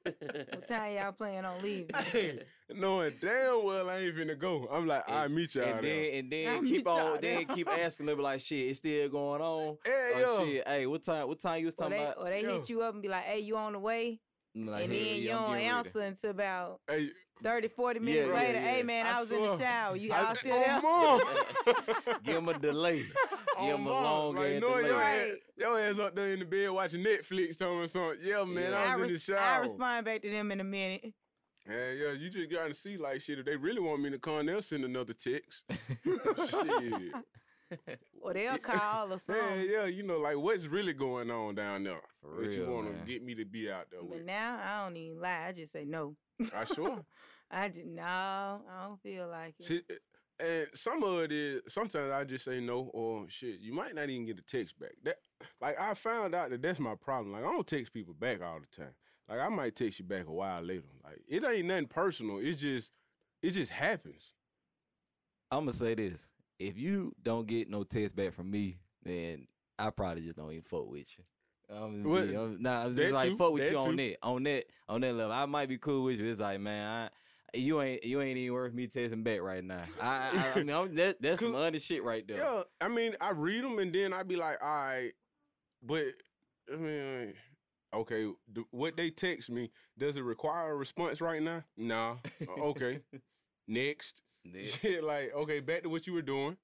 Speaker 3: What time y'all plan on leaving?
Speaker 1: Hey, knowing damn well I ain't finna go. I'm like,
Speaker 2: And-
Speaker 1: I meet y'all
Speaker 2: and
Speaker 1: there.
Speaker 2: then and
Speaker 3: I'll
Speaker 2: then keep on then
Speaker 3: there.
Speaker 2: keep asking them like shit, it's still going on.
Speaker 1: Yeah,
Speaker 2: Oh
Speaker 1: yeah.
Speaker 2: shit, hey, what time what time you was
Speaker 3: Or
Speaker 2: talking
Speaker 3: they,
Speaker 2: about?
Speaker 3: or they
Speaker 1: Yo.
Speaker 3: hit you up and be like, hey, you on the way?
Speaker 2: Like,
Speaker 3: and
Speaker 2: hell
Speaker 3: then you
Speaker 2: yeah, I'm
Speaker 3: don't answer until about
Speaker 1: Hey,
Speaker 3: 30, 40 minutes
Speaker 2: yeah,
Speaker 3: later.
Speaker 2: yeah.
Speaker 3: Hey, man, I,
Speaker 1: I
Speaker 3: was in the shower. You
Speaker 1: I-
Speaker 3: all still
Speaker 1: oh,
Speaker 3: there?
Speaker 1: mom.
Speaker 2: Give him a delay.
Speaker 1: Oh,
Speaker 2: Give him a long
Speaker 1: like,
Speaker 2: ass
Speaker 1: knowing your
Speaker 2: delay.
Speaker 1: ass, your ass up there in the bed watching Netflix, telling me something. Yeah, man,
Speaker 2: Yeah.
Speaker 1: I was in the shower.
Speaker 3: I respond back to them in a minute.
Speaker 1: Yeah, yeah, you just gotta see like shit. If they really want me to come, they'll send another text. shit.
Speaker 3: Or they'll call or
Speaker 1: Yeah,
Speaker 3: something.
Speaker 1: yeah, you know, like what's really going on down there
Speaker 2: For
Speaker 1: that you want to
Speaker 2: man.
Speaker 1: get me to be out there
Speaker 3: But
Speaker 1: with?
Speaker 3: now I don't even lie. I just say no.
Speaker 1: I sure.
Speaker 3: I just no. I don't feel like it.
Speaker 1: See, and some of it is sometimes I just say no or shit. You might not even get a text back. That like I found out that that's my problem. Like I don't text people back all the time. Like I might text you back a while later. Like it ain't nothing personal. It's just it just happens.
Speaker 2: I'm gonna say this: if you don't get no text back from me, then I probably just don't even fuck with you. I'm just
Speaker 1: What?
Speaker 2: I'm- nah, I'm just like
Speaker 1: too,
Speaker 2: fuck with
Speaker 1: that
Speaker 2: you on
Speaker 1: too.
Speaker 2: that, on that, on that level. I might be cool with you. It's like, man, I, you ain't, you ain't even worth me texting back right now. I, I, I mean, I'm, that, that's some other shit right there.
Speaker 1: Yeah, I mean, I read them and then I be like, all right, but I mean, okay, do, what they text me does it require a response right now? Nah. Uh, okay, next.
Speaker 2: Next.
Speaker 1: Shit, like okay, back to what you were doing,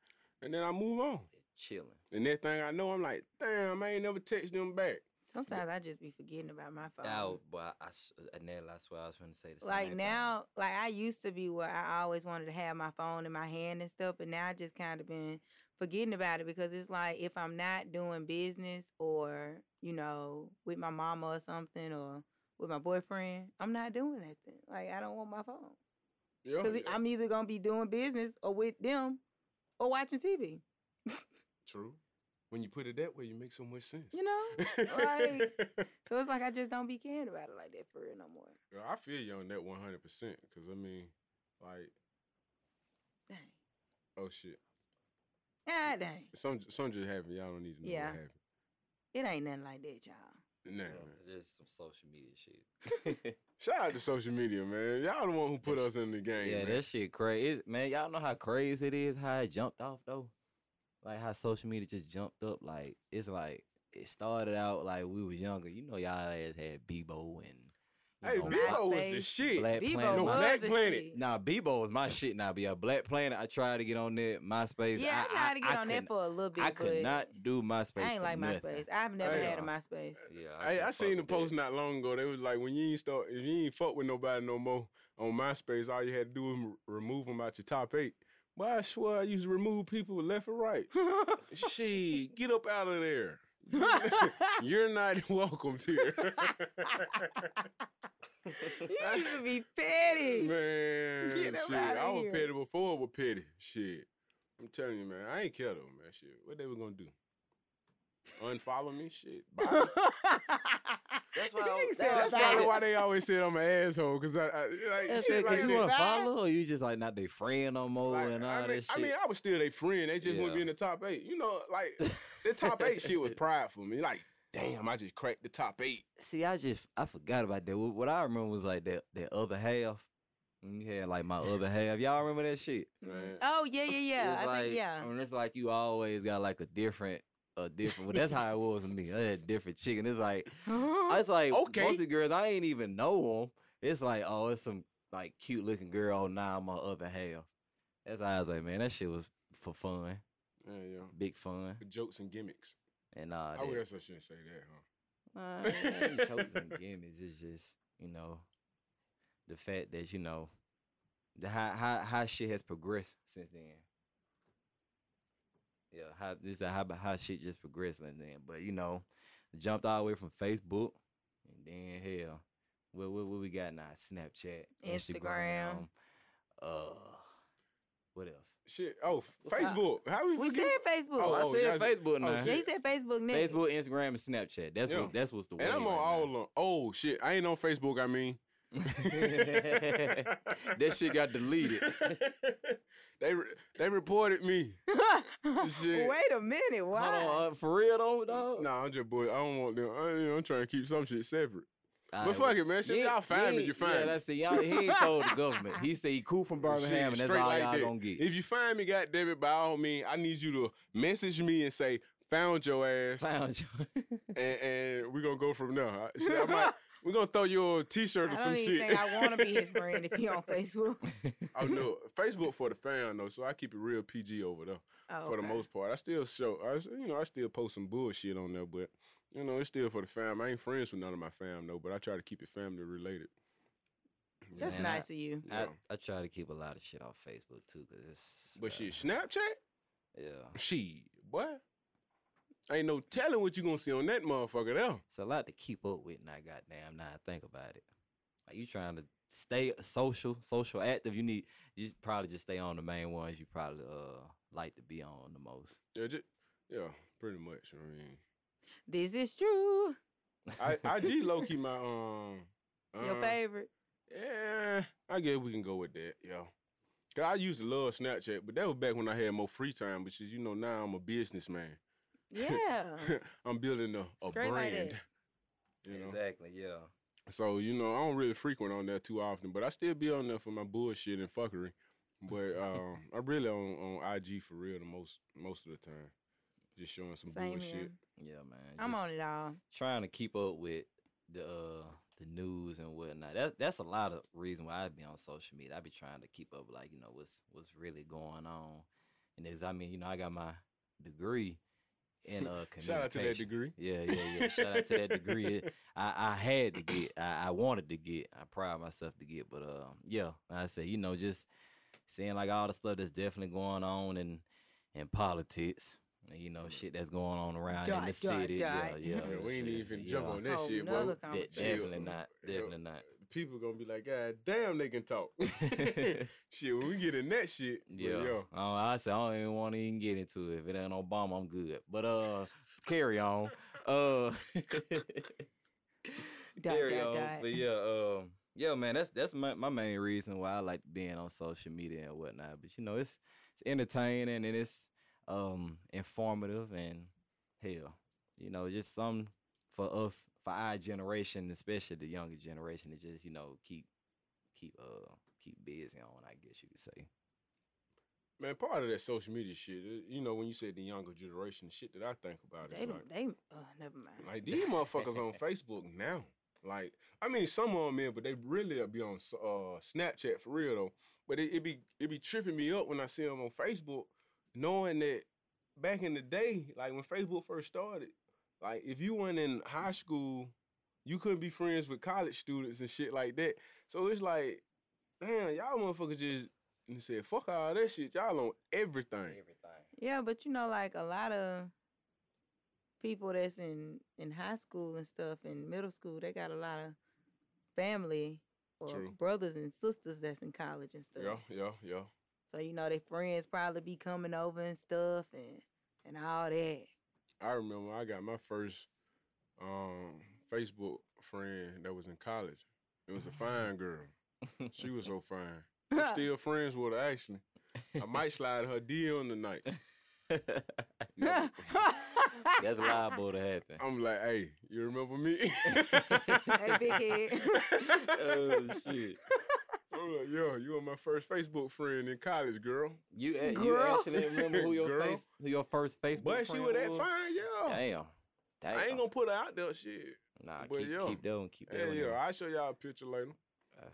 Speaker 1: and then I move on.
Speaker 2: chilling.
Speaker 1: The next thing I know, I'm like, damn, I ain't never text them back.
Speaker 3: Sometimes I just be forgetting about my phone.
Speaker 2: Out, but I, I s- uh, and then that's what I was trying to say. The
Speaker 3: like
Speaker 2: same thing.
Speaker 3: Like now, like I used to be where I always wanted to have my phone in my hand and stuff, but now I just kind of been forgetting about it because it's like if I'm not doing business or you know with my mama or something or with my boyfriend, I'm not doing nothing. Like I don't want my phone
Speaker 1: Yeah,
Speaker 3: because
Speaker 1: yeah,
Speaker 3: I'm either gonna be doing business or with them or watching TV.
Speaker 1: true. When you put it that way, you make so much sense.
Speaker 3: You know, like so it's like I just don't be caring about it like that for real no more.
Speaker 1: Yeah, I feel you on that one hundred percent. Cause I mean, like,
Speaker 3: Dang,
Speaker 1: oh shit,
Speaker 3: ah, dang,
Speaker 1: some some just happened. Y'all don't need to know
Speaker 3: Yeah.
Speaker 1: what happened.
Speaker 3: it ain't nothing like that, y'all.
Speaker 1: Nah,
Speaker 2: Yeah, just some social media shit.
Speaker 1: Shout out to social media, man. Y'all the one who put us in the game.
Speaker 2: yeah,
Speaker 1: man.
Speaker 2: that shit crazy, man. Y'all know how crazy it is how it jumped off though. Like how social media just jumped up. Like it's like it started out like we was younger. You know, y'all ass had Bebo and. you
Speaker 1: Hey,
Speaker 2: know,
Speaker 1: Bebo was the shit.
Speaker 2: Black
Speaker 3: Bebo
Speaker 2: Planet.
Speaker 1: No,
Speaker 3: was
Speaker 1: Black Planet.
Speaker 3: shit.
Speaker 2: Nah, Bebo was my shit now. But yeah, Black Planet. I tried to get on there. MySpace.
Speaker 3: Yeah, I, tried to get
Speaker 2: I
Speaker 3: on
Speaker 2: could,
Speaker 3: that for a little bit.
Speaker 2: I could
Speaker 3: but
Speaker 2: not do MySpace.
Speaker 3: I ain't like
Speaker 2: nothing.
Speaker 3: MySpace. I've never
Speaker 1: Hey,
Speaker 3: had a
Speaker 2: uh,
Speaker 3: MySpace.
Speaker 2: Yeah,
Speaker 1: Hey,
Speaker 2: couldn't
Speaker 1: I seen the
Speaker 2: fuck with that.
Speaker 1: post not long ago. They was like, when you ain't start, if you ain't fuck with nobody no more on MySpace, all you had to do was remove them out your top eight. But I swear I used to remove people left and right. she get up out of there. You're not welcome here.
Speaker 3: you used to be petty.
Speaker 1: man, shit. I was
Speaker 3: here.
Speaker 1: petty before it was petty. Shit. I'm telling you, man. I ain't care though, man. Shit. What they was gonna do? Unfollow me? Shit. Bye.
Speaker 2: That's why I-
Speaker 1: That's probably why they always said I'm an asshole. Cause I, I like
Speaker 2: That's
Speaker 1: shit like
Speaker 2: cause you want to follow, or you just like not their friend no more
Speaker 1: Like,
Speaker 2: and all
Speaker 1: I, mean,
Speaker 2: that shit.
Speaker 1: I mean, I was still their friend. They just wouldn't be in the top eight. You know, like the top eight shit was pride for me. Like, damn, I just cracked the top eight.
Speaker 2: See, I just I forgot about that. What what I remember was like that that other half. When you had like my other half. Y'all remember that shit?
Speaker 1: Man.
Speaker 3: oh yeah, yeah, yeah.
Speaker 2: It's
Speaker 3: I
Speaker 2: like,
Speaker 3: think yeah.
Speaker 2: And it's like you always got like a different, a different. Well, that's how it was with me. I had different chicken. It's like it's like
Speaker 1: Okay.
Speaker 2: most of the girls I ain't even know them. It's like oh, it's some like cute looking girl. Oh, now my other half. That's how I was like, man, that shit was for fun,
Speaker 1: Yeah, yeah.
Speaker 2: big fun,
Speaker 1: The jokes and gimmicks.
Speaker 2: and uh,
Speaker 1: I guess I shouldn't say that, huh?
Speaker 2: Nah, it ain't jokes and gimmicks. It's just you know the fact that you know the how how how shit has progressed since then. Yeah, how this is how how shit just progressed since then. But you know, jumped all the way from Facebook, and then hell, what what, what we got now? Snapchat,
Speaker 3: Instagram.
Speaker 2: uh, what else?
Speaker 1: Shit. Oh,
Speaker 3: What's up?
Speaker 1: Facebook. How we,
Speaker 3: we
Speaker 1: forget?
Speaker 3: said Facebook.
Speaker 1: Oh,
Speaker 2: I
Speaker 1: oh,
Speaker 2: said
Speaker 1: y'all said-
Speaker 2: Facebook
Speaker 1: oh,
Speaker 2: now.
Speaker 3: yeah, he said Facebook next.
Speaker 2: Facebook, Instagram, and Snapchat. That's
Speaker 1: Yeah.
Speaker 2: what that's what's the
Speaker 1: And I'm on
Speaker 2: right
Speaker 1: all
Speaker 2: now.
Speaker 1: of them. Oh shit, I ain't on Facebook. I mean,
Speaker 2: that shit got deleted.
Speaker 1: they re- they reported me. Shit.
Speaker 3: Wait a minute. Why?
Speaker 2: Hold on, uh, for real though, dog.
Speaker 1: Nah, I'm just boy. I don't want them. I, you know, I'm trying to keep some shit separate.
Speaker 2: All
Speaker 1: but
Speaker 2: right,
Speaker 1: fuck it, man. Shit,
Speaker 2: you
Speaker 1: y'all
Speaker 2: ain't-
Speaker 1: find me. You find
Speaker 2: Yeah,
Speaker 1: me.
Speaker 2: that's it. Y'all, he ain't told the government. He said he cool from Birmingham,
Speaker 1: Shit,
Speaker 2: and that's
Speaker 1: straight
Speaker 2: all
Speaker 1: like
Speaker 2: y'all
Speaker 1: that.
Speaker 2: gonna get.
Speaker 1: If you find me, goddamn it, by all means, I need you to message me and say found your ass,
Speaker 2: Found you.
Speaker 1: and, and we're gonna go from there. Shit, I might. We're gonna throw you a T-shirt or
Speaker 3: I
Speaker 1: some
Speaker 3: don't even
Speaker 1: shit.
Speaker 3: think I want to be his friend if he on Facebook.
Speaker 1: oh no, Facebook for the fan though, so I keep it real PG over there
Speaker 3: Oh,
Speaker 1: for the most part. I still show, I s- you know, I still post some bullshit on there, but you know, it's still for the fam. I ain't friends with none of my fam though, but I try to keep it family related.
Speaker 3: That's
Speaker 2: Man,
Speaker 3: nice of you.
Speaker 2: I,
Speaker 1: Yeah.
Speaker 2: I try to keep a lot of shit off Facebook too, cause it's.
Speaker 1: But
Speaker 2: uh,
Speaker 1: shit, Snapchat,
Speaker 2: Yeah,
Speaker 1: She boy, ain't no telling what you gonna see on that motherfucker there.
Speaker 2: it's a lot to keep up with. Now, goddamn, now I think about it. Like you trying to stay social, social active. You need you probably just stay on the main ones you probably uh like to be on the most.
Speaker 1: Yeah, ju- yeah, pretty much. I mean,
Speaker 3: This is true.
Speaker 1: I, IG low key my um.
Speaker 3: Your
Speaker 1: uh,
Speaker 3: favorite.
Speaker 1: Yeah, I guess we can go with that. Yeah. Cause I used to love Snapchat, but that was back when I had more free time. Which is, you know, now I'm a businessman.
Speaker 3: Yeah.
Speaker 1: I'm building a, a brand.
Speaker 3: that.
Speaker 1: you know?
Speaker 2: Exactly. Yeah.
Speaker 1: So you know, I don't really frequent on there too often, but I still be on there for my bullshit and fuckery. But um, I really on on IG for real the most most of the time, just showing some
Speaker 3: Same
Speaker 1: bullshit.
Speaker 3: here.
Speaker 2: Yeah, man.
Speaker 3: I'm on it all.
Speaker 2: Trying to keep up with the uh the news and whatnot. That's that's a lot of reason why I be on social media. I be trying to keep up like you know what's what's really going on. And as I mean, you know, I got my degree in uh
Speaker 1: Shout out to that degree.
Speaker 2: Yeah, yeah, yeah. Shout out to that degree. I, I had to get. I, I wanted to get. I pride myself to get. But uh, yeah, like I say, you know, just seeing like all the stuff that's definitely going on in in politics. and, You know, shit that's going on around in the
Speaker 3: dot,
Speaker 2: city.
Speaker 3: dot.
Speaker 2: Yeah, yeah.
Speaker 1: Yeah, we ain't
Speaker 2: shit,
Speaker 1: even
Speaker 2: yeah.
Speaker 1: jump on that
Speaker 3: Whole
Speaker 1: shit, bro.
Speaker 2: De-
Speaker 3: conversation.
Speaker 2: definitely not. Definitely not.
Speaker 1: People gonna be like, God damn, they can talk. shit, when we get in that shit,
Speaker 2: Yeah.
Speaker 1: yo,
Speaker 2: Oh, I said I don't even want to even get into it. If it ain't Obama, I'm good. But uh, carry on. Uh, carry on.
Speaker 3: dot.
Speaker 2: But yeah, um, yeah, man, that's that's my, my main reason why I like being on social media and whatnot. But you know, it's it's entertaining and it's um informative and hell, you know, just some for us for our generation, especially the younger generation, to just you know keep keep uh keep busy on. I guess you could say.
Speaker 1: man, part of that social media shit, uh, you know, when you said the younger generation, shit that I think about
Speaker 3: They,
Speaker 1: is like,
Speaker 3: they, oh, never mind.
Speaker 1: like these motherfuckers on Facebook now. Like, I mean, some of them in, but they really be on uh, Snapchat for real though. But it, it be it be tripping me up when I see them on Facebook, knowing that back in the day, like when Facebook first started, like if you weren't in high school, you couldn't be friends with college students and shit like that. So it's like, damn, y'all motherfuckers just and said, fuck all that shit. Y'all on everything.
Speaker 2: Everything.
Speaker 3: Yeah, but you know, like a lot of people that's in in high school and stuff and middle school, they got a lot of family or
Speaker 1: True.
Speaker 3: brothers and sisters that's in college and stuff.
Speaker 1: Yeah, yeah, yeah.
Speaker 3: So you know, their friends probably be coming over and stuff and and all that.
Speaker 1: I remember I got my first um, Facebook friend that was in college. It was a fine girl. She was so fine. I'm still friends with her actually. I might slide her DM tonight. No.
Speaker 2: That's liable to happen.
Speaker 1: I'm like, hey, you remember me?
Speaker 3: hey, big head.
Speaker 2: oh shit!
Speaker 1: I'm like, yo, you were my first Facebook friend in college, girl.
Speaker 2: You a- you
Speaker 3: Girl.
Speaker 2: actually remember who your
Speaker 1: Girl.
Speaker 2: face who your first Facebook
Speaker 1: But she
Speaker 2: friend
Speaker 1: was that
Speaker 2: was?
Speaker 1: fine, yeah.
Speaker 2: Damn. Damn.
Speaker 1: I ain't gonna put her out there, shit.
Speaker 2: Nah,
Speaker 1: but
Speaker 2: keep
Speaker 1: yo.
Speaker 2: keep doing, one. Keep that
Speaker 1: Yeah, yeah. I'll show y'all a picture later.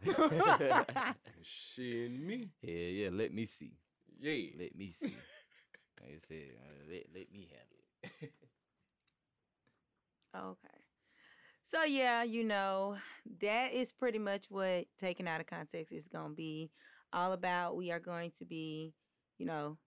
Speaker 2: yeah,
Speaker 1: She and me.
Speaker 2: yeah. Yeah. Let me see.
Speaker 1: Yeah.
Speaker 2: Let me see. like I said, uh, let let me handle it.
Speaker 3: Okay. So yeah, you know, that is pretty much what taken out of context is going to be all about. We are going to be, you know,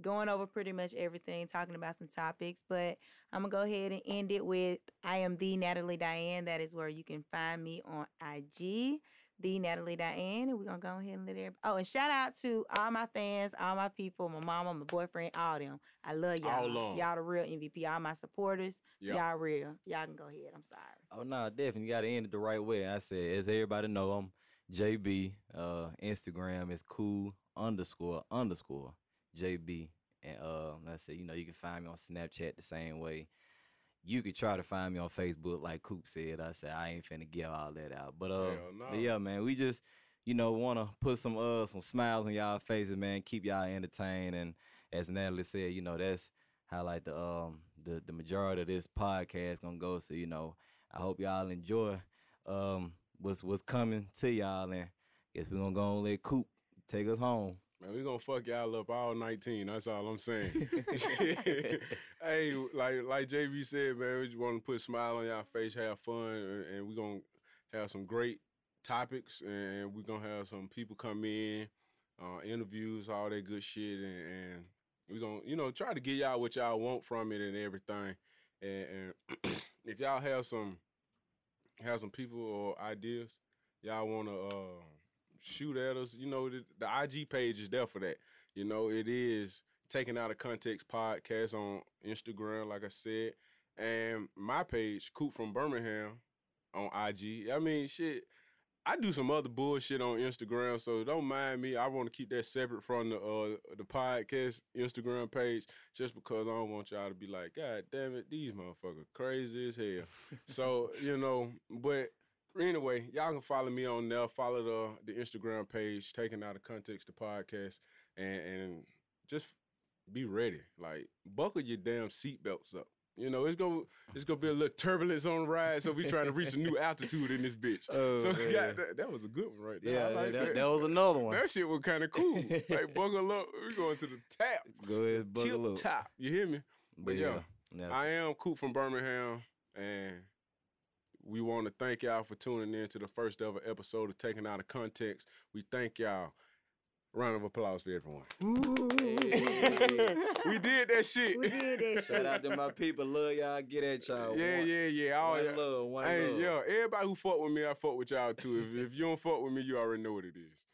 Speaker 3: going over pretty much everything, talking about some topics, but I'm going to go ahead and end it with I am the Natalie Diane. That is where you can find me on IG. The Natalie Diane, and we're gonna go ahead and let everybody. Oh, and shout out to all my fans, all my people, my mama, my boyfriend, all them. I love y'all.
Speaker 1: All of 'em.
Speaker 3: Y'all the real MVP. All my supporters.
Speaker 1: Yeah.
Speaker 3: Y'all real. Y'all can go ahead. I'm sorry.
Speaker 2: Oh no, definitely got to end it the right way. I said, as everybody know, I'm JB. Uh, Instagram is cool underscore underscore JB, and uh, let's say you know you can find me on Snapchat the same way. You could try to find me on Facebook, like Coop said. I said I ain't finna give all that out, but uh, yeah, man, we just you know want to put some uh some smiles on y'all faces, man. Keep y'all entertained, and as Natalie said, you know that's how like the um the the majority of this podcast gonna go. So you know, I hope y'all enjoy um what's what's coming to y'all, and guess we're gonna go and let Coop take us home.
Speaker 1: Man, we gonna fuck y'all up all 19. That's all I'm saying. hey, like like JB said, man, we just want to put a smile on y'all face, have fun, and, and we gonna have some great topics, and we gonna have some people come in, uh, interviews, all that good shit, and, and we gonna you know try to get y'all what y'all want from it and everything. And, and if y'all have some have some people or ideas, y'all wanna uh, shoot at us, you know the, the IG page is there for that. You know it is taken out of context podcast on Instagram, like I said, and my page Coop from Birmingham on IG. I mean shit. I do some other bullshit on Instagram, so don't mind me. I want to keep that separate from the uh, the podcast Instagram page, just because I don't want y'all to be like, God damn it, these motherfuckers crazy as hell. so you know, but anyway, y'all can follow me on there. Follow the the Instagram page, taken out of context the podcast, and and just be ready. Like buckle your damn seatbelts up. You know, it's gonna it's gonna be a little turbulence on the ride, so we trying to reach a new altitude in this bitch.
Speaker 2: Oh,
Speaker 1: so
Speaker 2: man.
Speaker 1: God, that, that was a good one right there.
Speaker 2: Yeah,
Speaker 1: like
Speaker 2: that, that was another one.
Speaker 1: That shit was kind of cool. like buckle up, we going to the tap,
Speaker 2: Go ahead, buckle
Speaker 1: tip
Speaker 2: up.
Speaker 1: top. You hear me? But yeah, I am Coop from Birmingham, and we want to thank y'all for tuning in to the first ever episode of Taken Out of Context. We thank y'all. Round of applause for everyone. Hey. we did that shit.
Speaker 3: We did that shit.
Speaker 2: Shout out to my people. Love y'all. Get at y'all.
Speaker 1: Yeah,
Speaker 2: one,
Speaker 1: yeah, yeah. All
Speaker 2: one
Speaker 1: y'all.
Speaker 2: love. One
Speaker 1: Hey,
Speaker 2: love.
Speaker 1: yo, everybody who fuck with me, I fuck with y'all too. If, if you don't fuck with me, you already know what it is.